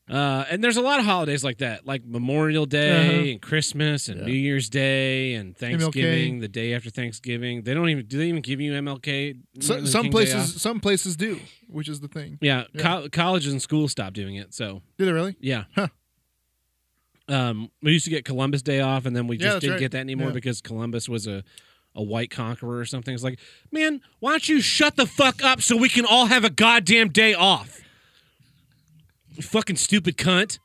uh, and there's a lot of holidays like that, like Memorial Day Uh-huh. and Christmas and Yeah. New Year's Day and Thanksgiving, the day after Thanksgiving. They don't even do they even give you MLK? So, some King places, some places do, which is the thing. Yeah, Yeah. colleges and schools stopped doing it. So Do they really? yeah. Huh. Um, we used to get Columbus Day off, and then we just that's didn't right. get that anymore Yeah. because Columbus was a, a white conqueror or something. It's like, man, why don't you shut the fuck up so we can all have a goddamn day off? You fucking stupid cunt.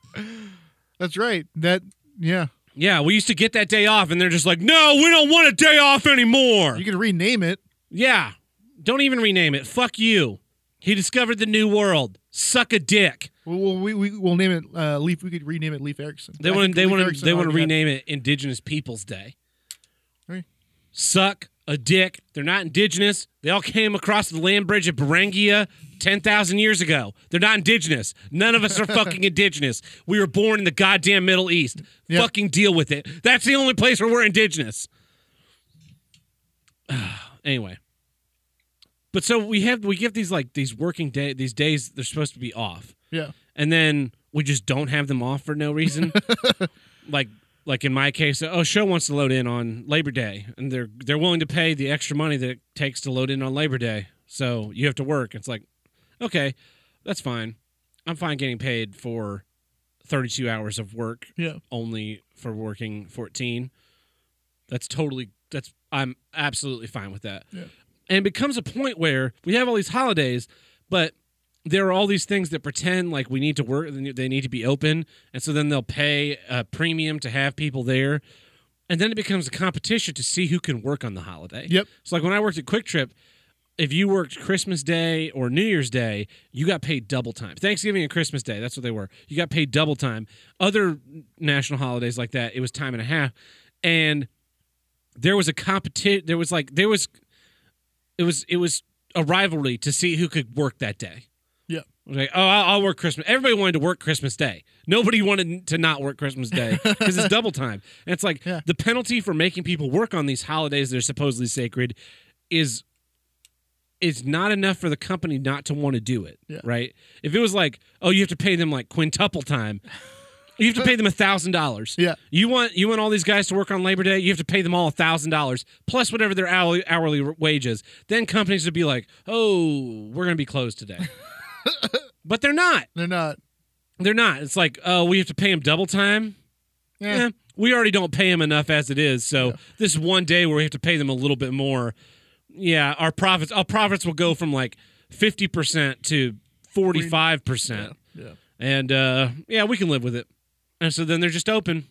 That's right. That yeah. Yeah, we used to get that day off, and they're just like, no, we don't want a day off anymore. You could rename it. Yeah, don't even rename it. Fuck you. He discovered the new world. Suck a dick. Well, we we will name it uh, Leif. We could rename it Leif Erikson. They want to. They want. They want to rename it Indigenous Peoples Day. Suck a dick. They're not indigenous. They all came across the land bridge at ten thousand years ago. They're not indigenous. None of us are fucking indigenous. We were born in the goddamn Middle East. Yep. Fucking deal with it. That's the only place where we're indigenous. anyway. But so we have we give these like these working day these days they're supposed to be off Yeah. and then we just don't have them off for no reason. like like in my case, oh, show wants to load in on Labor Day, and they're they're willing to pay the extra money that it takes to load in on Labor Day. So you have to work. It's like, okay, that's fine. I'm fine getting paid for 32 hours of work Yeah. only for working 14. That's totally that's I'm absolutely fine with that. Yeah. And it becomes a point where we have all these holidays, but there are all these things that pretend like we need to work they need to be open. And so then they'll pay a premium to have people there. And then it becomes a competition to see who can work on the holiday. Yep. so like when i worked at QuikTrip if you worked christmas day or new year's day you got paid double time. Thanksgiving and christmas day that's what they were. You got paid double time. Other national holidays like that it was time and a half. And there was a competition there was like there was it was it was a rivalry to see who could work that day. Yeah. I was like, oh, I'll, I'll work Christmas. Everybody wanted to work Christmas Day. Nobody wanted to not work Christmas Day because it's double time. And it's like Yeah. the penalty for making people work on these holidays that are supposedly sacred is is not enough for the company not to want to do it. Yeah. Right? If it was like, oh, you have to pay them like quintuple time. You have to pay them a thousand dollars. Yeah. You want you want all these guys to work on Labor Day. You have to pay them all a thousand dollars plus whatever their hourly hourly wages. Then companies would be like, "Oh, we're going to be closed today," but they're not. They're not. They're not. It's like, oh, we have to pay them double time. Yeah. We already don't pay them enough as it is. So this one day where we have to pay them a little bit more, yeah, our profits our profits will go from like fifty percent to forty five percent. Yeah. And uh, yeah, we can live with it. And so then they're just open.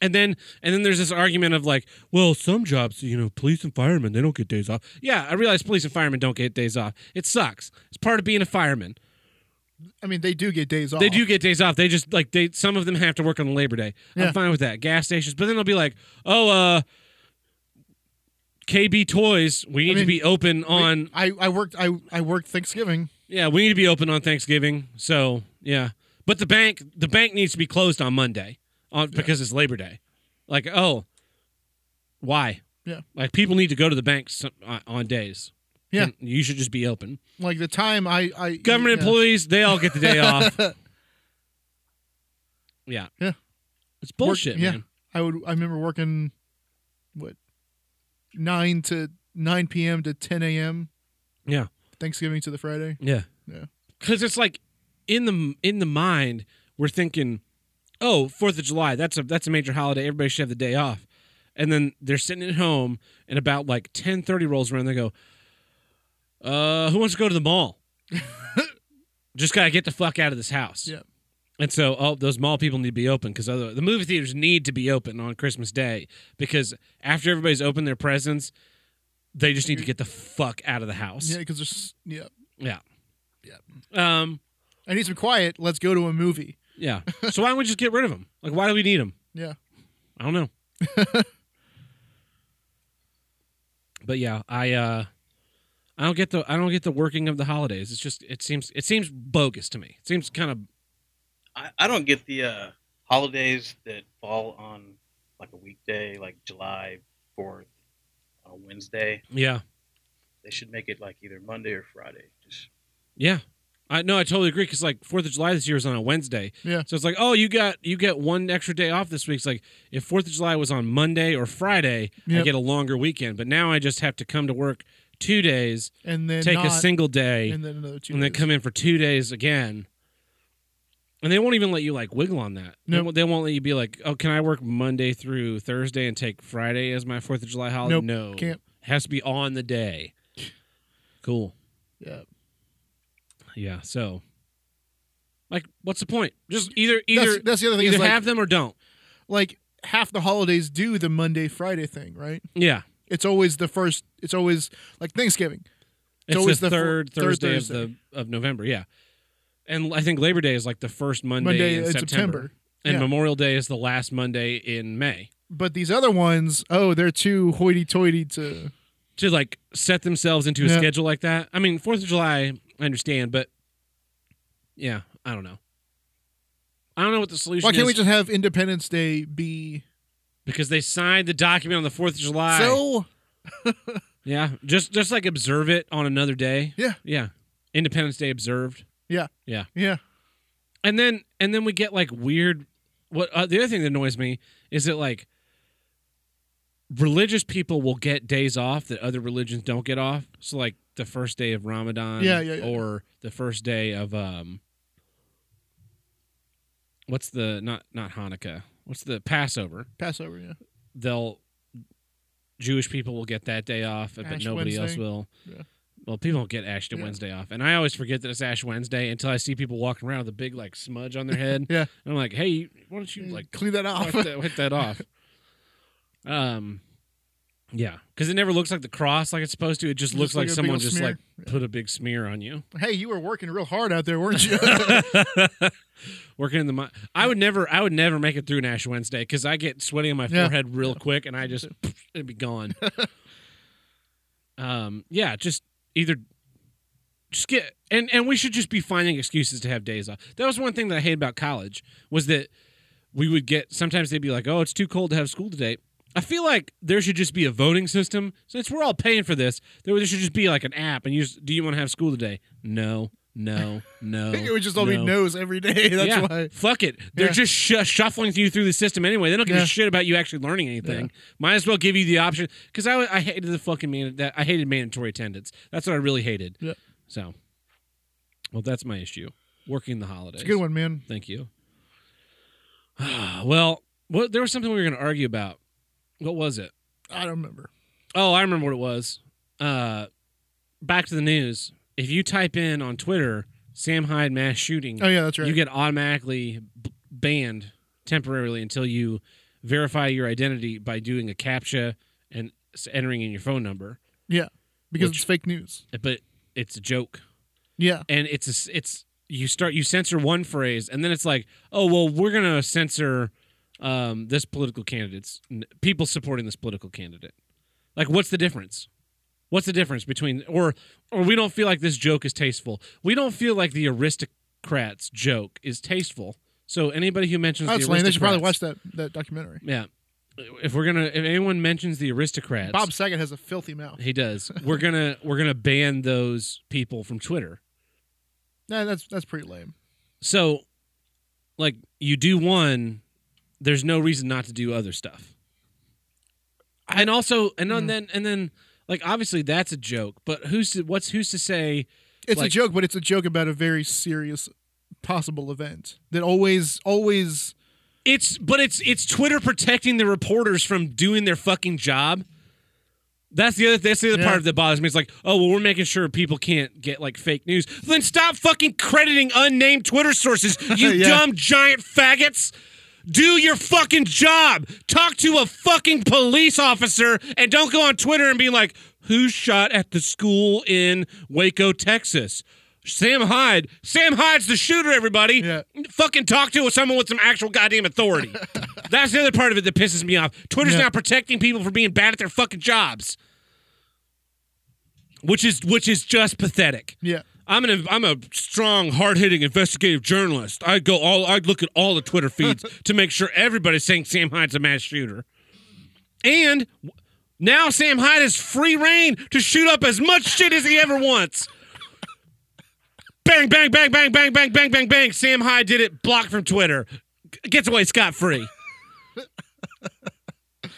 And then and then there's this argument of like, well, some jobs, you know, police and firemen, they don't get days off. Yeah, I realize police and firemen don't get days off. It sucks. It's part of being a fireman. I mean, they do get days off. They do get days off. They just like they some of them have to work on Labor Day. Yeah. I'm fine with that. Gas stations, but then they'll be like, "Oh, uh KB Toys, we need to mean, be open on I, I worked. I I worked Thanksgiving. yeah, we need to be open on Thanksgiving." So, yeah. But the bank the bank needs to be closed on Monday on because it's Labor Day. Like, "Oh, why?" Yeah. Like people need to go to the banks on- on days. Yeah. And you should just be open. Like the time I I Government yeah. employees, they all get the day off. Yeah. Yeah. It's Work- bullshit, yeah. man. I would. I remember working, what, nine to nine p.m. to ten a.m. Yeah. Thanksgiving to the Friday. Yeah. Yeah. Cuz it's like in the in the mind we're thinking, "Oh, 4th of July, that's a that's a major holiday. Everybody should have the day off." And then they're sitting at home and about like 10:30 rolls around they go, "Uh, who wants to go to the mall?" Just got to get the fuck out of this house. Yeah. And so, oh, those mall people need to be open because the movie theaters need to be open on Christmas Day because after everybody's opened their presents, they just need to get the fuck out of the house. Yeah, because there's yeah. Yeah. Yeah. Um. I need some quiet. Let's go to a movie. Yeah. So why don't we just get rid of them? Like, why do we need them? Yeah. I don't know. but yeah, I uh, I don't get the I don't get the working of the holidays. It's just it seems it seems bogus to me. It seems kind of I, I don't get the uh, holidays that fall on like a weekday, like July Fourth on a Wednesday. yeah They should make it like either Monday or Friday. Just Yeah. I no, I totally agree because like Fourth of July this year is on a Wednesday. Yeah. So it's like, oh, you got you get one extra day off this week. It's like if Fourth of July was on Monday or Friday, I get a longer weekend. But now I just have to come to work two days, And then take a single day, and then another two. and then come in for two days again. And they won't even let you like wiggle on that. They Nope. won't- They won't let you be like, oh, can I work Monday through Thursday and take Friday as my Fourth of July holiday? Nope, no, can't. Has to be on the day. Cool. Yeah. Yeah. So, like, what's the point? Just either either That's, that's the other thing. either like, have them or don't. like half the holidays do the Monday Friday thing, right? Yeah. It's always the first. It's always like Thanksgiving. It's, always the the third third Thursday, Thursday. of the of November. Yeah. And I think Labor Day is like the first Monday, Monday in in September. September. And Yeah. Memorial Day is the last Monday in May. But these other ones, oh, they're too hoity-toity to. To like set themselves into a Yeah. schedule like that. I mean, Fourth of July, I understand, but yeah, I don't know. I don't know what the solution Why can't is we just have Independence Day be because they signed the document on the Fourth of July. so? Yeah, just just like observe it on another day. Yeah. Yeah. Independence Day observed. Yeah. Yeah. Yeah. And then and then we get like weird what uh, the other thing that annoys me is that like religious people will get days off that other religions don't get off. So like the first day of Ramadan Yeah, yeah, yeah. or the first day of um what's the not not Hanukkah. What's the Passover? Passover. Yeah. they'll Jewish people will get that day off, but Ash nobody else will. Yeah. Well, people don't get Ash Yeah. Wednesday off, and I always forget that it's Ash Wednesday until I see people walking around with a big like smudge on their head. Yeah. and I'm like, hey, why don't you like clean that off? wipe that, wipe that off? Um, yeah, because it never looks like the cross like it's supposed to. It just looks like like, someone just smear. like put a big smear on you. hey, you were working real hard out there, weren't you? Working in the I would never I would never make it through an Ash Wednesday because I get sweaty on my Yeah. forehead real quick and I just it'd be gone. um yeah, just either just get and and we should just be finding excuses to have days off. That was one thing that I hate about college was that we would get sometimes they'd be like, "Oh, it's too cold to have school today." I feel like there should just be a voting system since we're all paying for this. There, should just be like an app and you just, do you want to have school today? No, no, no. I think it would just all be no. no's every day. That's yeah, why. Fuck it. They're Yeah. just sh- shuffling you through the system anyway. They don't give Yeah. a shit about you actually learning anything. Might as well give you the option. Because I, I hated the fucking man. That I hated mandatory attendance. That's what I really hated. Yeah. So, well, that's my issue. Working the holidays. It's a good one, man. Thank you. well, what, there was something we were going to argue about. What was it? I don't remember. Oh, I remember what it was. Uh, back to the news. If you type in on Twitter Sam Hyde mass shooting, Oh yeah, that's right. you get automatically b- banned temporarily until you verify your identity by doing a captcha and s- entering in your phone number. yeah, because Which- it's fake news. But it's a joke, Yeah, and it's a s it's you start you censor one phrase, and then it's like, oh well, we're gonna censor um, this political candidate's people supporting this political candidate. Like, what's the difference? What's the difference between or or we don't feel like this joke is tasteful. We don't feel like the aristocrats joke is tasteful. So anybody who mentions that's the lame. They should probably watch that that documentary. Yeah, if we're gonna if anyone mentions the aristocrats, Bob Saget has a filthy mouth. he does. We're gonna we're gonna ban those people from Twitter. Nah, that's that's pretty lame. So, like, you do one, there's no reason not to do other stuff. And also, and Mm. then and then, like, obviously that's a joke. But who's to, what's who's to say? It's a joke, but it's a joke about a very serious possible event that always always It's but it's it's Twitter protecting the reporters from doing their fucking job. That's the other. That's the other Yeah. part that bothers me. It's like, oh well, we're making sure people can't get like fake news. Then stop fucking crediting unnamed Twitter sources. You Yeah. dumb giant faggots. Do your fucking job. Talk to a fucking police officer and don't go on Twitter and be like, who shot at the school in Waco, Texas? Sam Hyde. Sam Hyde's the shooter, everybody. Yeah. Fucking talk to someone with some actual goddamn authority. That's the other part of it that pisses me off. Twitter's Yeah. not protecting people for being bad at their fucking jobs. Which is which is just pathetic. yeah. I'm an I'm a strong, hard hitting investigative journalist. I go all I look at all the Twitter feeds to make sure everybody's saying Sam Hyde's a mass shooter. And now Sam Hyde has free reign to shoot up as much shit as he ever wants. Bang, bang, bang, bang, bang, bang, bang, bang, bang. Sam Hyde did it. Blocked from Twitter. G- Gets away scot free.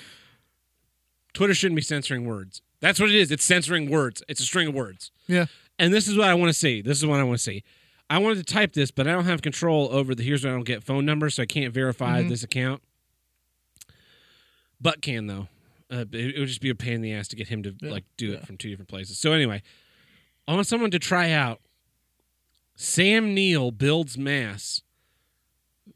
Twitter shouldn't be censoring words. That's what it is. It's censoring words. It's a string of words. Yeah. And this is what I want to see. This is what I want to see. I wanted to type this, but I don't have control over the here's where I don't get phone number, so I can't verify Mhm. this account. But can though. Uh, it, it would just be a pain in the ass to get him to Yeah, like do yeah. it from two different places. So anyway, I want someone to try out Sam Neill builds mass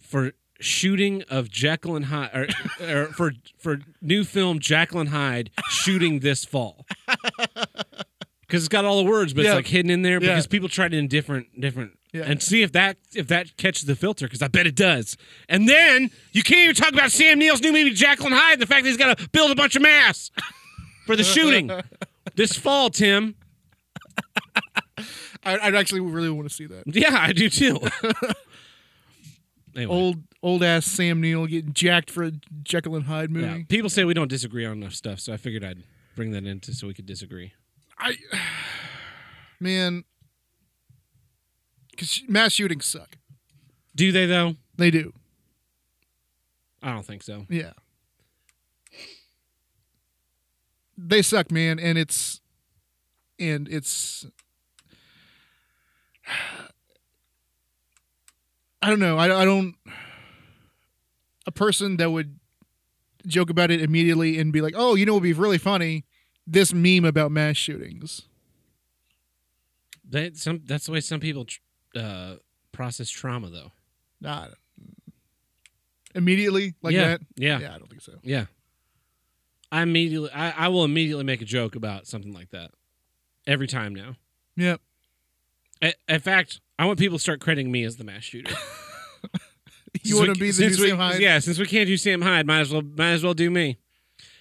for shooting of Jekyll and Hyde, or, or for for new film Jacqueline Hyde shooting this fall. Because it's got all the words, but Yeah. it's like hidden in there Yeah. because people tried it in different different Yeah. and see if that if that catches the filter because I bet it does. And then you can't even talk about Sam Neill's new movie Jekyll and Hyde the fact that he's got to build a bunch of mass for the shooting this fall. Tim, I, I'd actually really want to see that. yeah, I do too. anyway, Old old ass Sam Neill getting jacked for a Jekyll and Hyde movie. yeah. people say we don't disagree on enough stuff, so I figured I'd bring that into so we could disagree. I man, because mass shootings suck. Do they though? They do. I don't think so. Yeah. They suck, man, and it's and it's I don't know. I, I don't a person that would joke about it immediately and be like, "Oh, you know, it would be really funny." This meme about mass shootings. They, some that's the way some people uh, process trauma, though. Nah, immediately like yeah, that. yeah, Yeah, I don't think so. yeah. I immediately, I, I will immediately make a joke about something like that every time now. Yep. I, in fact, I want people to start crediting me as the mass shooter. You want to be the we, Sam Hyde? Yeah, since we can't do Sam Hyde, might as well might as well do me.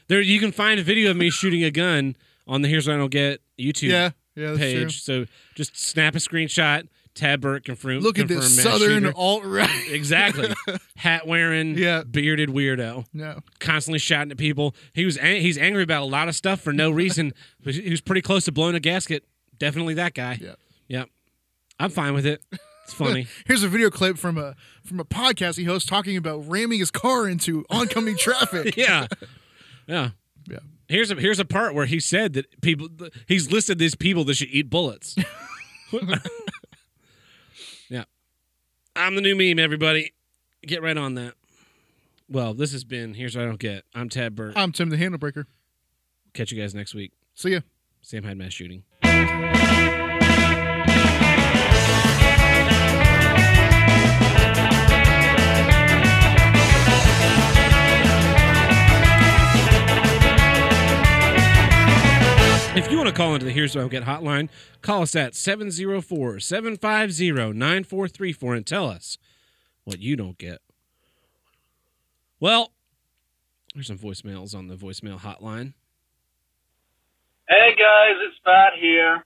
There, you can find a video of me shooting a gun on the Here's What I Don't Get YouTube Yeah, yeah, that's true. page. So just snap a screenshot. Tab Burke confirm. Look at this southern alt right. Exactly. Hat wearing, Yeah. bearded weirdo, No. constantly shouting at people. He was ang- he's angry about a lot of stuff for no reason. but he was pretty close to blowing a gasket. Definitely that guy. Yeah. Yep. I'm fine with it. It's funny. Here's a video clip from a from a podcast he hosts talking about ramming his car into oncoming traffic. yeah. Yeah. Yeah. Here's a here's a part where he said that people he's listed these people that should eat bullets. yeah. I'm the new meme, everybody. Get right on that. Well, this has been Here's What I Don't Get. I'm Tab Burke. I'm Tim the Handlebreaker. Catch you guys next week. See ya. Sam Hyde mass shooting. If you want to call into the Here's What I Get hotline, call us at 704 750 9434 and tell us what you don't get. Well, there's some voicemails on the voicemail hotline. Hey guys, it's Pat here.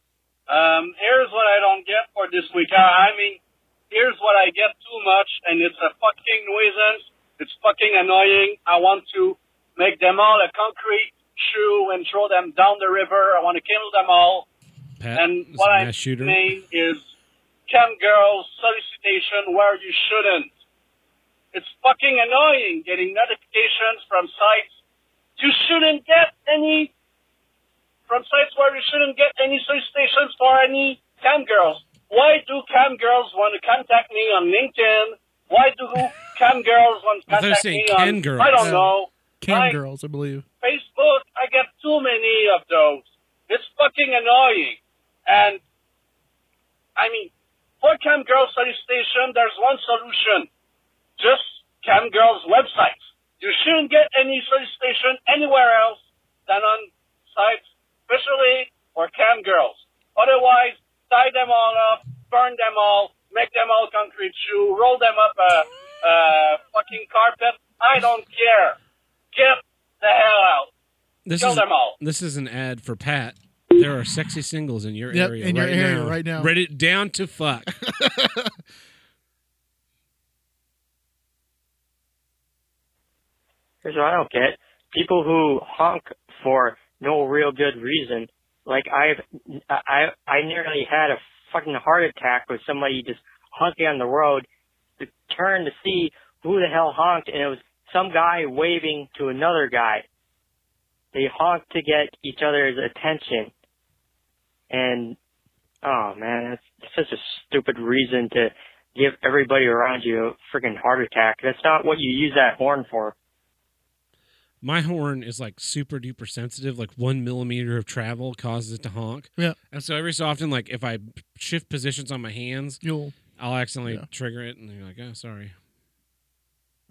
Um, here's what I don't get for this week. I mean, here's what I get too much, and it's a fucking nuisance. It's fucking annoying. I want to make them all a concrete shoe and throw them down the river. I want to kill them all. Pat, And what a I mass shooter. mean is cam girls solicitation where you shouldn't. It's fucking annoying getting notifications from sites you shouldn't get any from sites where you shouldn't get any solicitations for any cam girls. Why do cam girls want to contact me on LinkedIn? Why do cam girls want to I thought you were contact me on girls. I don't know. Cam Like, girls, I believe. Facebook, I get too many of those. It's fucking annoying. And, I mean, for Cam Girls solicitation, there's one solution. Just Cam Girls websites. You shouldn't get any solicitation anywhere else than on sites, especially for Cam Girls. Otherwise, tie them all up, burn them all, make them all concrete shoe, roll them up a, a fucking carpet. I don't care. Get the hell out. This Kill is them all. this is an ad for Pat. There are sexy singles in your Yep, area in your right area now. right now. Ready down to fuck. Here's what I don't get. People who honk for no real good reason. Like I've, I, I nearly had a fucking heart attack with somebody just honking on the road to turn to see who the hell honked, and it was some guy waving to another guy. They honk to get each other's attention. And, oh man, that's such a stupid reason to give everybody around you a freaking heart attack. That's not what you use that horn for. My horn is like super duper sensitive. Like one millimeter of travel causes it to honk. Yeah. And so every so often, like if I shift positions on my hands, You'll I'll accidentally Yeah. trigger it, and you're like, "Oh, sorry."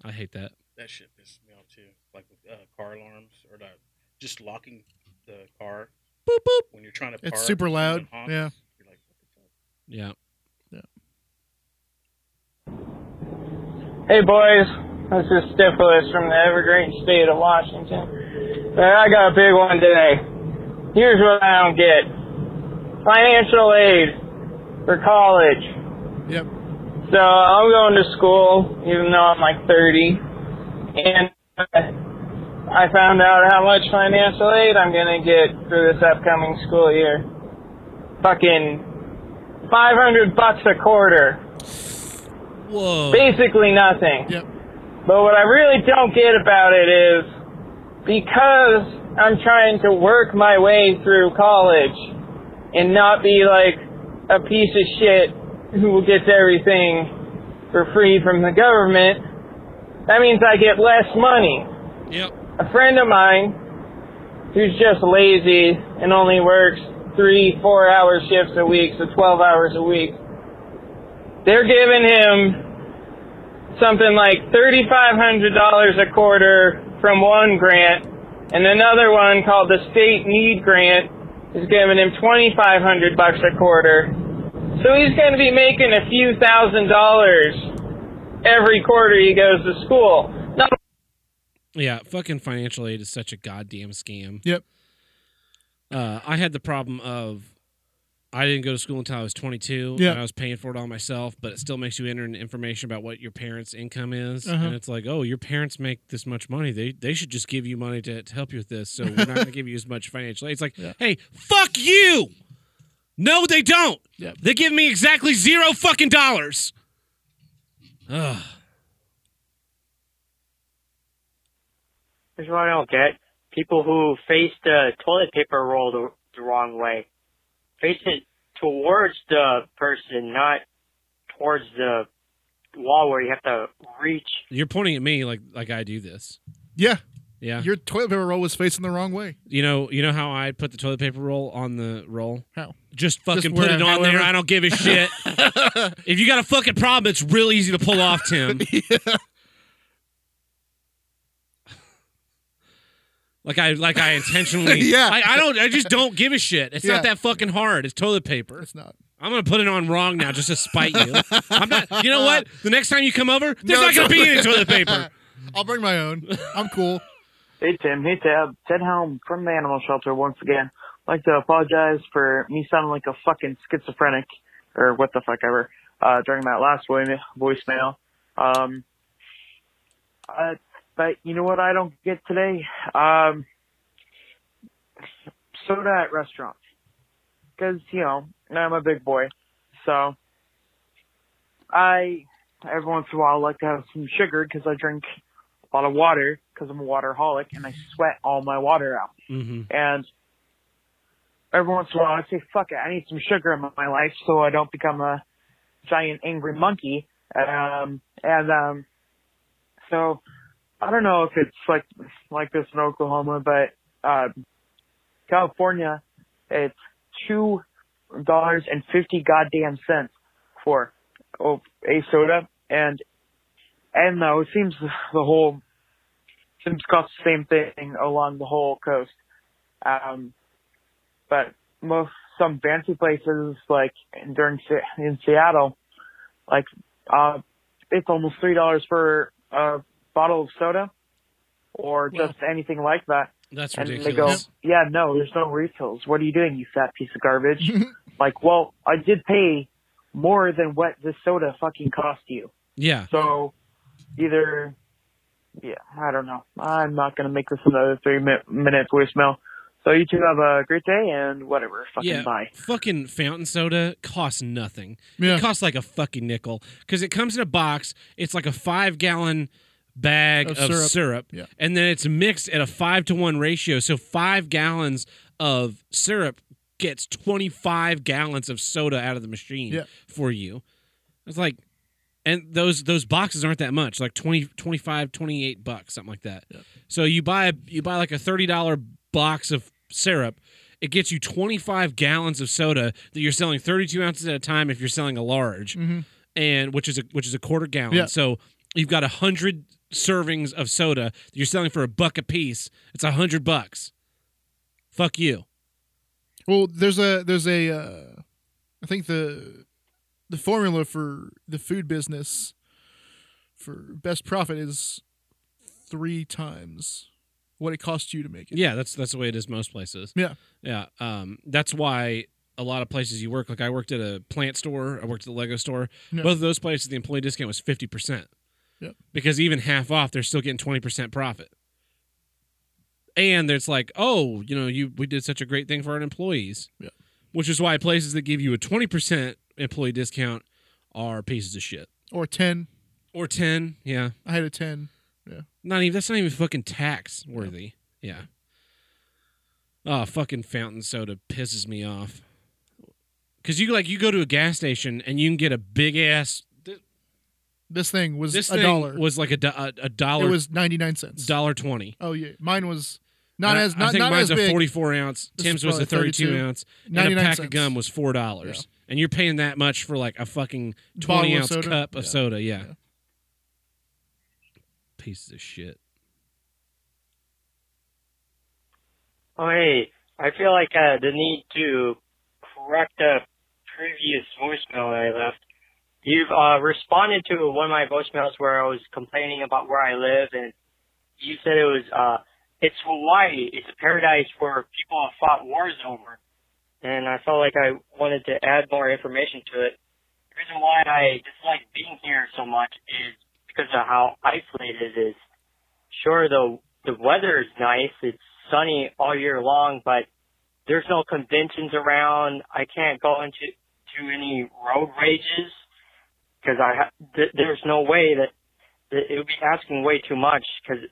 I hate that. That shit pisses me off too. Like with uh, car alarms or the, just locking the car Boop boop. when you're trying to park. It's super loud. honks, Yeah. You're like, what the fuck? Yeah. Hey boys, this is Stiflis from the evergreen state of Washington. I got a big one today. Here's what I don't get. Financial aid for college. Yep. So I'm going to school, even though I'm like 30, and uh, I found out how much financial aid I'm gonna get for this upcoming school year. Fucking 500 bucks a quarter. Whoa. Basically nothing. Yep. But what I really don't get about it is because I'm trying to work my way through college and not be like a piece of shit who gets everything for free from the government, that means I get less money. Yep. A friend of mine who's just lazy and only works three, four hour shifts a week, so 12 hours a week, they're giving him something like $3,500 a quarter from one grant, and another one called the State Need Grant is giving him 2,500 bucks a quarter. So he's going to be making a few thousand dollars every quarter he goes to school. Not Yeah, fucking financial aid is such a goddamn scam. Yep. Uh, I had the problem of I didn't go to school until I was 22, Yeah. and I was paying for it all myself. But it still makes you enter in information about what your parents' income is, Uh-huh. and it's like, oh, your parents make this much money. They they should just give you money to, to help you with this. So we're not going to give you as much financial aid. It's like, Yeah. hey, fuck you. No, they don't. Yep. They give me exactly zero fucking dollars. Ugh. Here's what I don't get. People who face the uh, toilet paper roll the, the wrong way. Face it towards the person, not towards the wall where you have to reach. You're pointing at me like like I do this. Yeah. Yeah. Your toilet paper roll was facing the wrong way. You know, you know how I put the toilet paper roll on the roll? How? Just fucking where- put it on there. I don't give a shit. if you got a fucking problem, it's real easy to pull off, Tim. Like I like I intentionally Yeah. I, I don't I just don't give a shit. It's Yeah. not that fucking hard. It's toilet paper. It's not. I'm gonna put it on wrong now just to spite you. I'm not you know uh, what? The next time you come over, there's No, not gonna be any toilet paper. I'll bring my own. I'm cool. Hey Tim, hey Tab, Ted Helm from the animal shelter once again. I'd like to apologize for me sounding like a fucking schizophrenic or what the fuck ever uh, during that last voice voicemail. Um, uh, but you know what I don't get today? Um, soda at restaurants. Cause, you know, I'm a big boy. So, I, every once in a while like to have some sugar cause I drink a lot of water because I'm a waterholic and I sweat all my water out. hmm And every once in a while I say, fuck it, I need some sugar in my life so I don't become a giant angry monkey. Um, and, um, so I don't know if it's like, like this in Oklahoma, but, uh, California, it's two dollars and fifty goddamn cents for oh, a soda. And, and though it seems the whole seems to cost the same thing along the whole coast. Um, but most some fancy places like during in Seattle, like uh, it's almost three dollars for a bottle of soda, or Well, just anything like that. That's And ridiculous. they go, yeah, no, there's no refills. What are you doing, you fat piece of garbage? like, well, I did pay more than what this soda fucking cost you. yeah. So either, yeah, I don't know. I'm not going to make this another three mi- minute voicemail. So you two have a great day and whatever. Fucking yeah, bye. fucking fountain soda costs nothing. Yeah. It costs like a fucking nickel because it comes in a box. It's like a five gallon bag Of of, syrup. syrup, Yeah. and then it's mixed at a five to one ratio. So five gallons of syrup gets twenty five gallons of soda out of the machine Yeah. for you. It's like, and those those boxes aren't that much, like 20, 25, 28 bucks, something like that. Yeah. So you buy you buy like a thirty dollar box of syrup. It gets you twenty five gallons of soda that you're selling thirty two ounces at a time if you're selling a large, Mhm. and which is a which is a quarter gallon. Yeah. So you've got a hundred servings of soda that you're selling for a buck a piece. It's a hundred bucks. Fuck you. Well, there's a there's a uh, I think the the formula for the food business for best profit is three times what it costs you to make it. Yeah, that's that's the way it is most places. Yeah. Yeah. Um, that's why a lot of places you work, like I worked at a plant store, I worked at the Lego store. Yeah. Both of those places, the employee discount was fifty percent. Yep. Because even half off, they're still getting twenty percent profit. And it's like, oh, you know, you we did such a great thing for our employees. Yeah. Which is why places that give you a twenty percent employee discount are pieces of shit. Or ten. Or ten, yeah. I had a ten. Yeah. Not even that's not even fucking tax worthy. Yeah. Oh, fucking fountain soda pisses me off. Cause you like you go to a gas station and you can get a big ass. This thing was This a thing dollar. was like a, do- a, a dollar. It was ninety nine cents. dollar twenty. Oh yeah, mine was not I- as not, I think not mine's a forty-four ounce. This Tim's was a thirty-two ounce, and a 99 pack of gum was four dollars. And you're paying that much for like a fucking Bottle twenty of ounce soda? cup of Yeah. soda. Yeah. Yeah. Pieces of shit. Oh, hey, I feel like uh, the need to correct a previous voicemail I left. You've uh, responded to one of my voicemails where I was complaining about where I live, and you said it was uh, it's Hawaii. It's a paradise where people have fought wars over. And I felt like I wanted to add more information to it. The reason why I dislike being here so much is because of how isolated it is. Sure, the the weather is nice. It's sunny all year long, but there's no conventions around. I can't go into to any road rages because I th- there's no way that, that it would be asking way too much. Because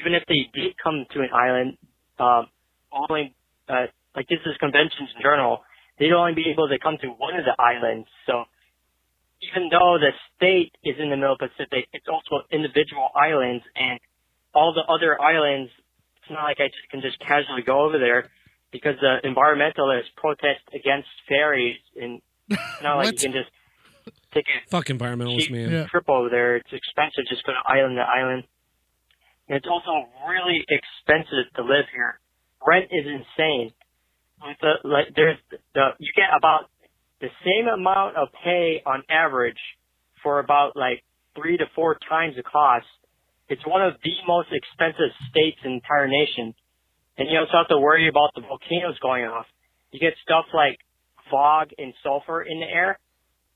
even if they did come to an island, um, only uh, like this is conventions in general, they'd only be able to come to one of the islands. So even though the state is in the middle Pacific, it's also individual islands, and all the other islands. It's not like I just can just casually go over there because the environmentalists protest against ferries, and it's not like you can just take a Fuck environmentalist man. Yeah. trip over there. It's expensive just go to island to island. And it's also really expensive to live here. Rent is insane. With the, like there's the you get about the same amount of pay on average for about like three to four times the cost. It's one of the most expensive states in the entire nation. And you also have to worry about the volcanoes going off. You get stuff like fog and sulfur in the air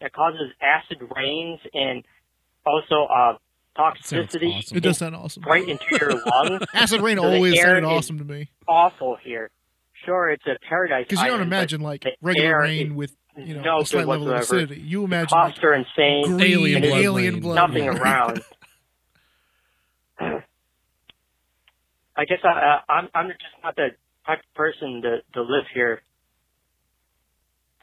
that causes acid rains and also uh, toxicity awesome. It does sound awesome. right into your lungs. Acid rain So always sounded awesome to me Awful here. Sure, it's a paradise. because you don't island, imagine like the regular air rain is with you know no a slight good level of whatsoever. acidity. You The imagine costs like are insane. green Alien blood alien blood. nothing rain. around. I guess I, I, I'm I'm just not the type of person to to live here.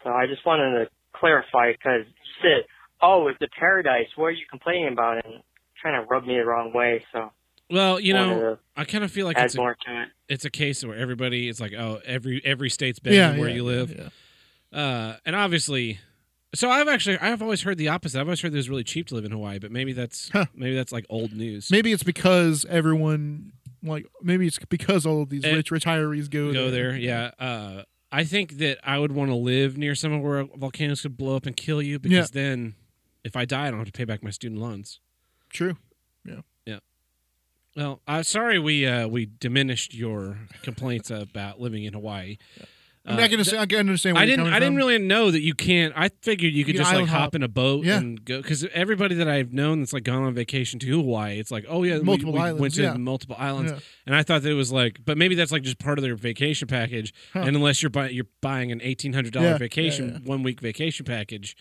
So I just wanted to clarify because you said, "Oh, it's a paradise." What are you complaining about? And trying to rub me the wrong way. So Well, you know, I kind of feel like it's a, more to it. it's a case where everybody is like, oh, every every state's better Yeah, than where yeah, you live. yeah. Uh, and obviously, so I've actually I've always heard the opposite. I've always heard it was really cheap to live in Hawaii, but maybe that's Huh. maybe that's like old news. Maybe it's because everyone like maybe it's because all of these Eh, rich retirees go Go there, yeah. Uh, I think that I would want to live near somewhere where volcanoes could blow up and kill you because then, if I die, I don't have to pay back my student loans. True. Well, uh, sorry we uh, we diminished your complaints about living in Hawaii. I mean, I can understand. I can understand. Where I didn't. I didn't really know that you can't. I figured you could You just like hop hop. in a boat Yeah. and go. Because everybody that I've known that's like gone on vacation to Hawaii, it's like, oh yeah, we- Multiple we, islands, went to yeah. multiple islands, Yeah. and I thought that it was like, but maybe that's like just part of their vacation package. Huh. And unless you're buying, you're buying an eighteen hundred dollar vacation, one week vacation package,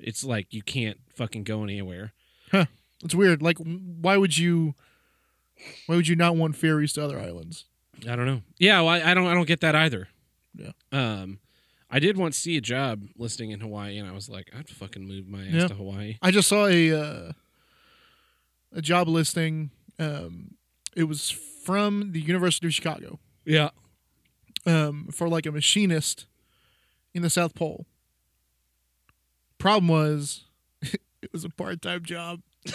it's like you can't fucking go anywhere. Huh. It's weird. Like, why would you? Why would you not want ferries to other islands? I don't know. Yeah, well, I, I don't. I don't get that either. Yeah. Um, I did once see a job listing in Hawaii, and I was like, I'd fucking move my ass Yeah. to Hawaii. I just saw a uh, a job listing. Um, it was from the University of Chicago Yeah. um, for like a machinist in the South Pole. Problem was, it was a part time job.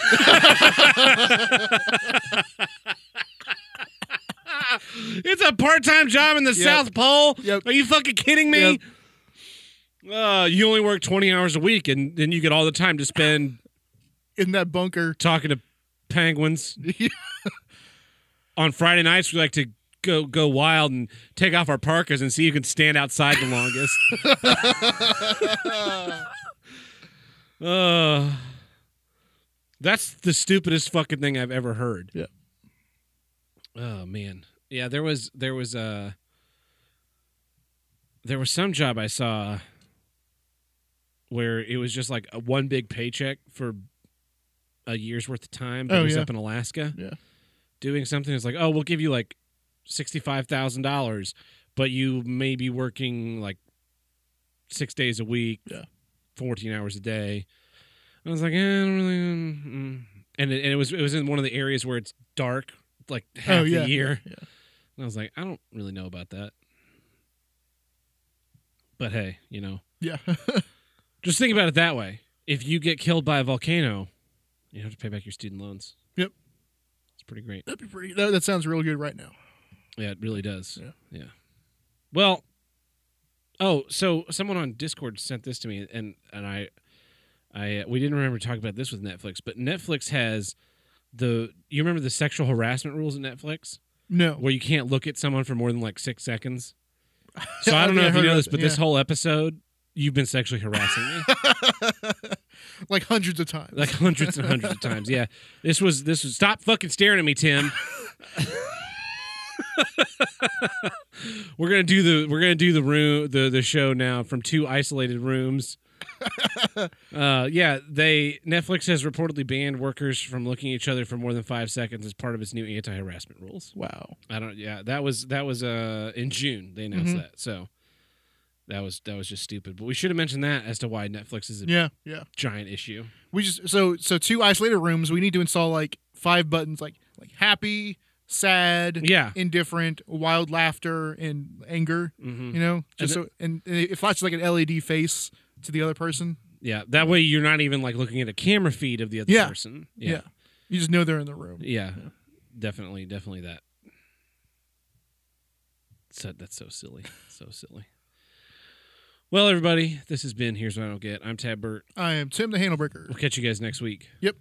It's a part-time job in the Yep. South Pole. Yep. Are you fucking kidding me? Uh, you only work 20 hours a week and then you get all the time to spend in that bunker talking to penguins. On Friday nights, we like to go go wild and take off our parkas and see who can stand outside the longest. uh, that's the stupidest fucking thing I've ever heard. Yeah. Oh man. Yeah, there was there was uh there was some job I saw where it was just like a one big paycheck for a year's worth of time, but Oh, it was yeah. up in Alaska. Yeah. Doing something it's like, "Oh, we'll give you like $65,000, but you may be working like 6 days a week, Yeah. 14 hours a day." I was like, eh, I don't really mm, mm." and it, and it was it was in one of the areas where it's dark like half Oh, yeah, the year. yeah, yeah. And I was like, I don't really know about that. But hey, you know, Yeah. just think about it that way. If you get killed by a volcano, you have to pay back your student loans. Yep. It's pretty great. That'd be pretty. That, that sounds real good right now. Yeah, it really does. Yeah. Yeah. Well, oh, so someone on Discord sent this to me, and and I, I uh, we didn't remember talking about this with Netflix, but Netflix has the you remember the sexual harassment rules in Netflix No. where you can't look at someone for more than like six seconds. So I don't know if you know this, but that, this whole episode you've been sexually harassing me like hundreds of times. like hundreds and hundreds of times. Yeah, this was this was stop fucking staring at me, Tim. we're gonna do the we're gonna do the room the the show now from two isolated rooms. uh, yeah, they Netflix has reportedly banned workers from looking at each other for more than five seconds as part of its new anti-harassment rules. wow. I don't. Yeah, that was that was uh in June they announced Mhm. that. So that was that was just stupid. But we should have mentioned that as to why Netflix is a Yeah. Yeah. giant issue. We just so so two isolated rooms. We need to install like five buttons, like like happy, sad, Yeah. indifferent, wild laughter, and anger. Mhm. You know, just And so and it flashes like an LED face to the other person. Yeah, that way you're not even like looking at a camera feed of the other Yeah. person. Yeah. Yeah. You just know they're in the room. Yeah. Definitely, definitely that. So that's so silly. So silly. Well, everybody, this has been Here's What I Don't Get. I'm Tab Burke. I am Tim the Handlebreaker. We'll catch you guys next week. Yep.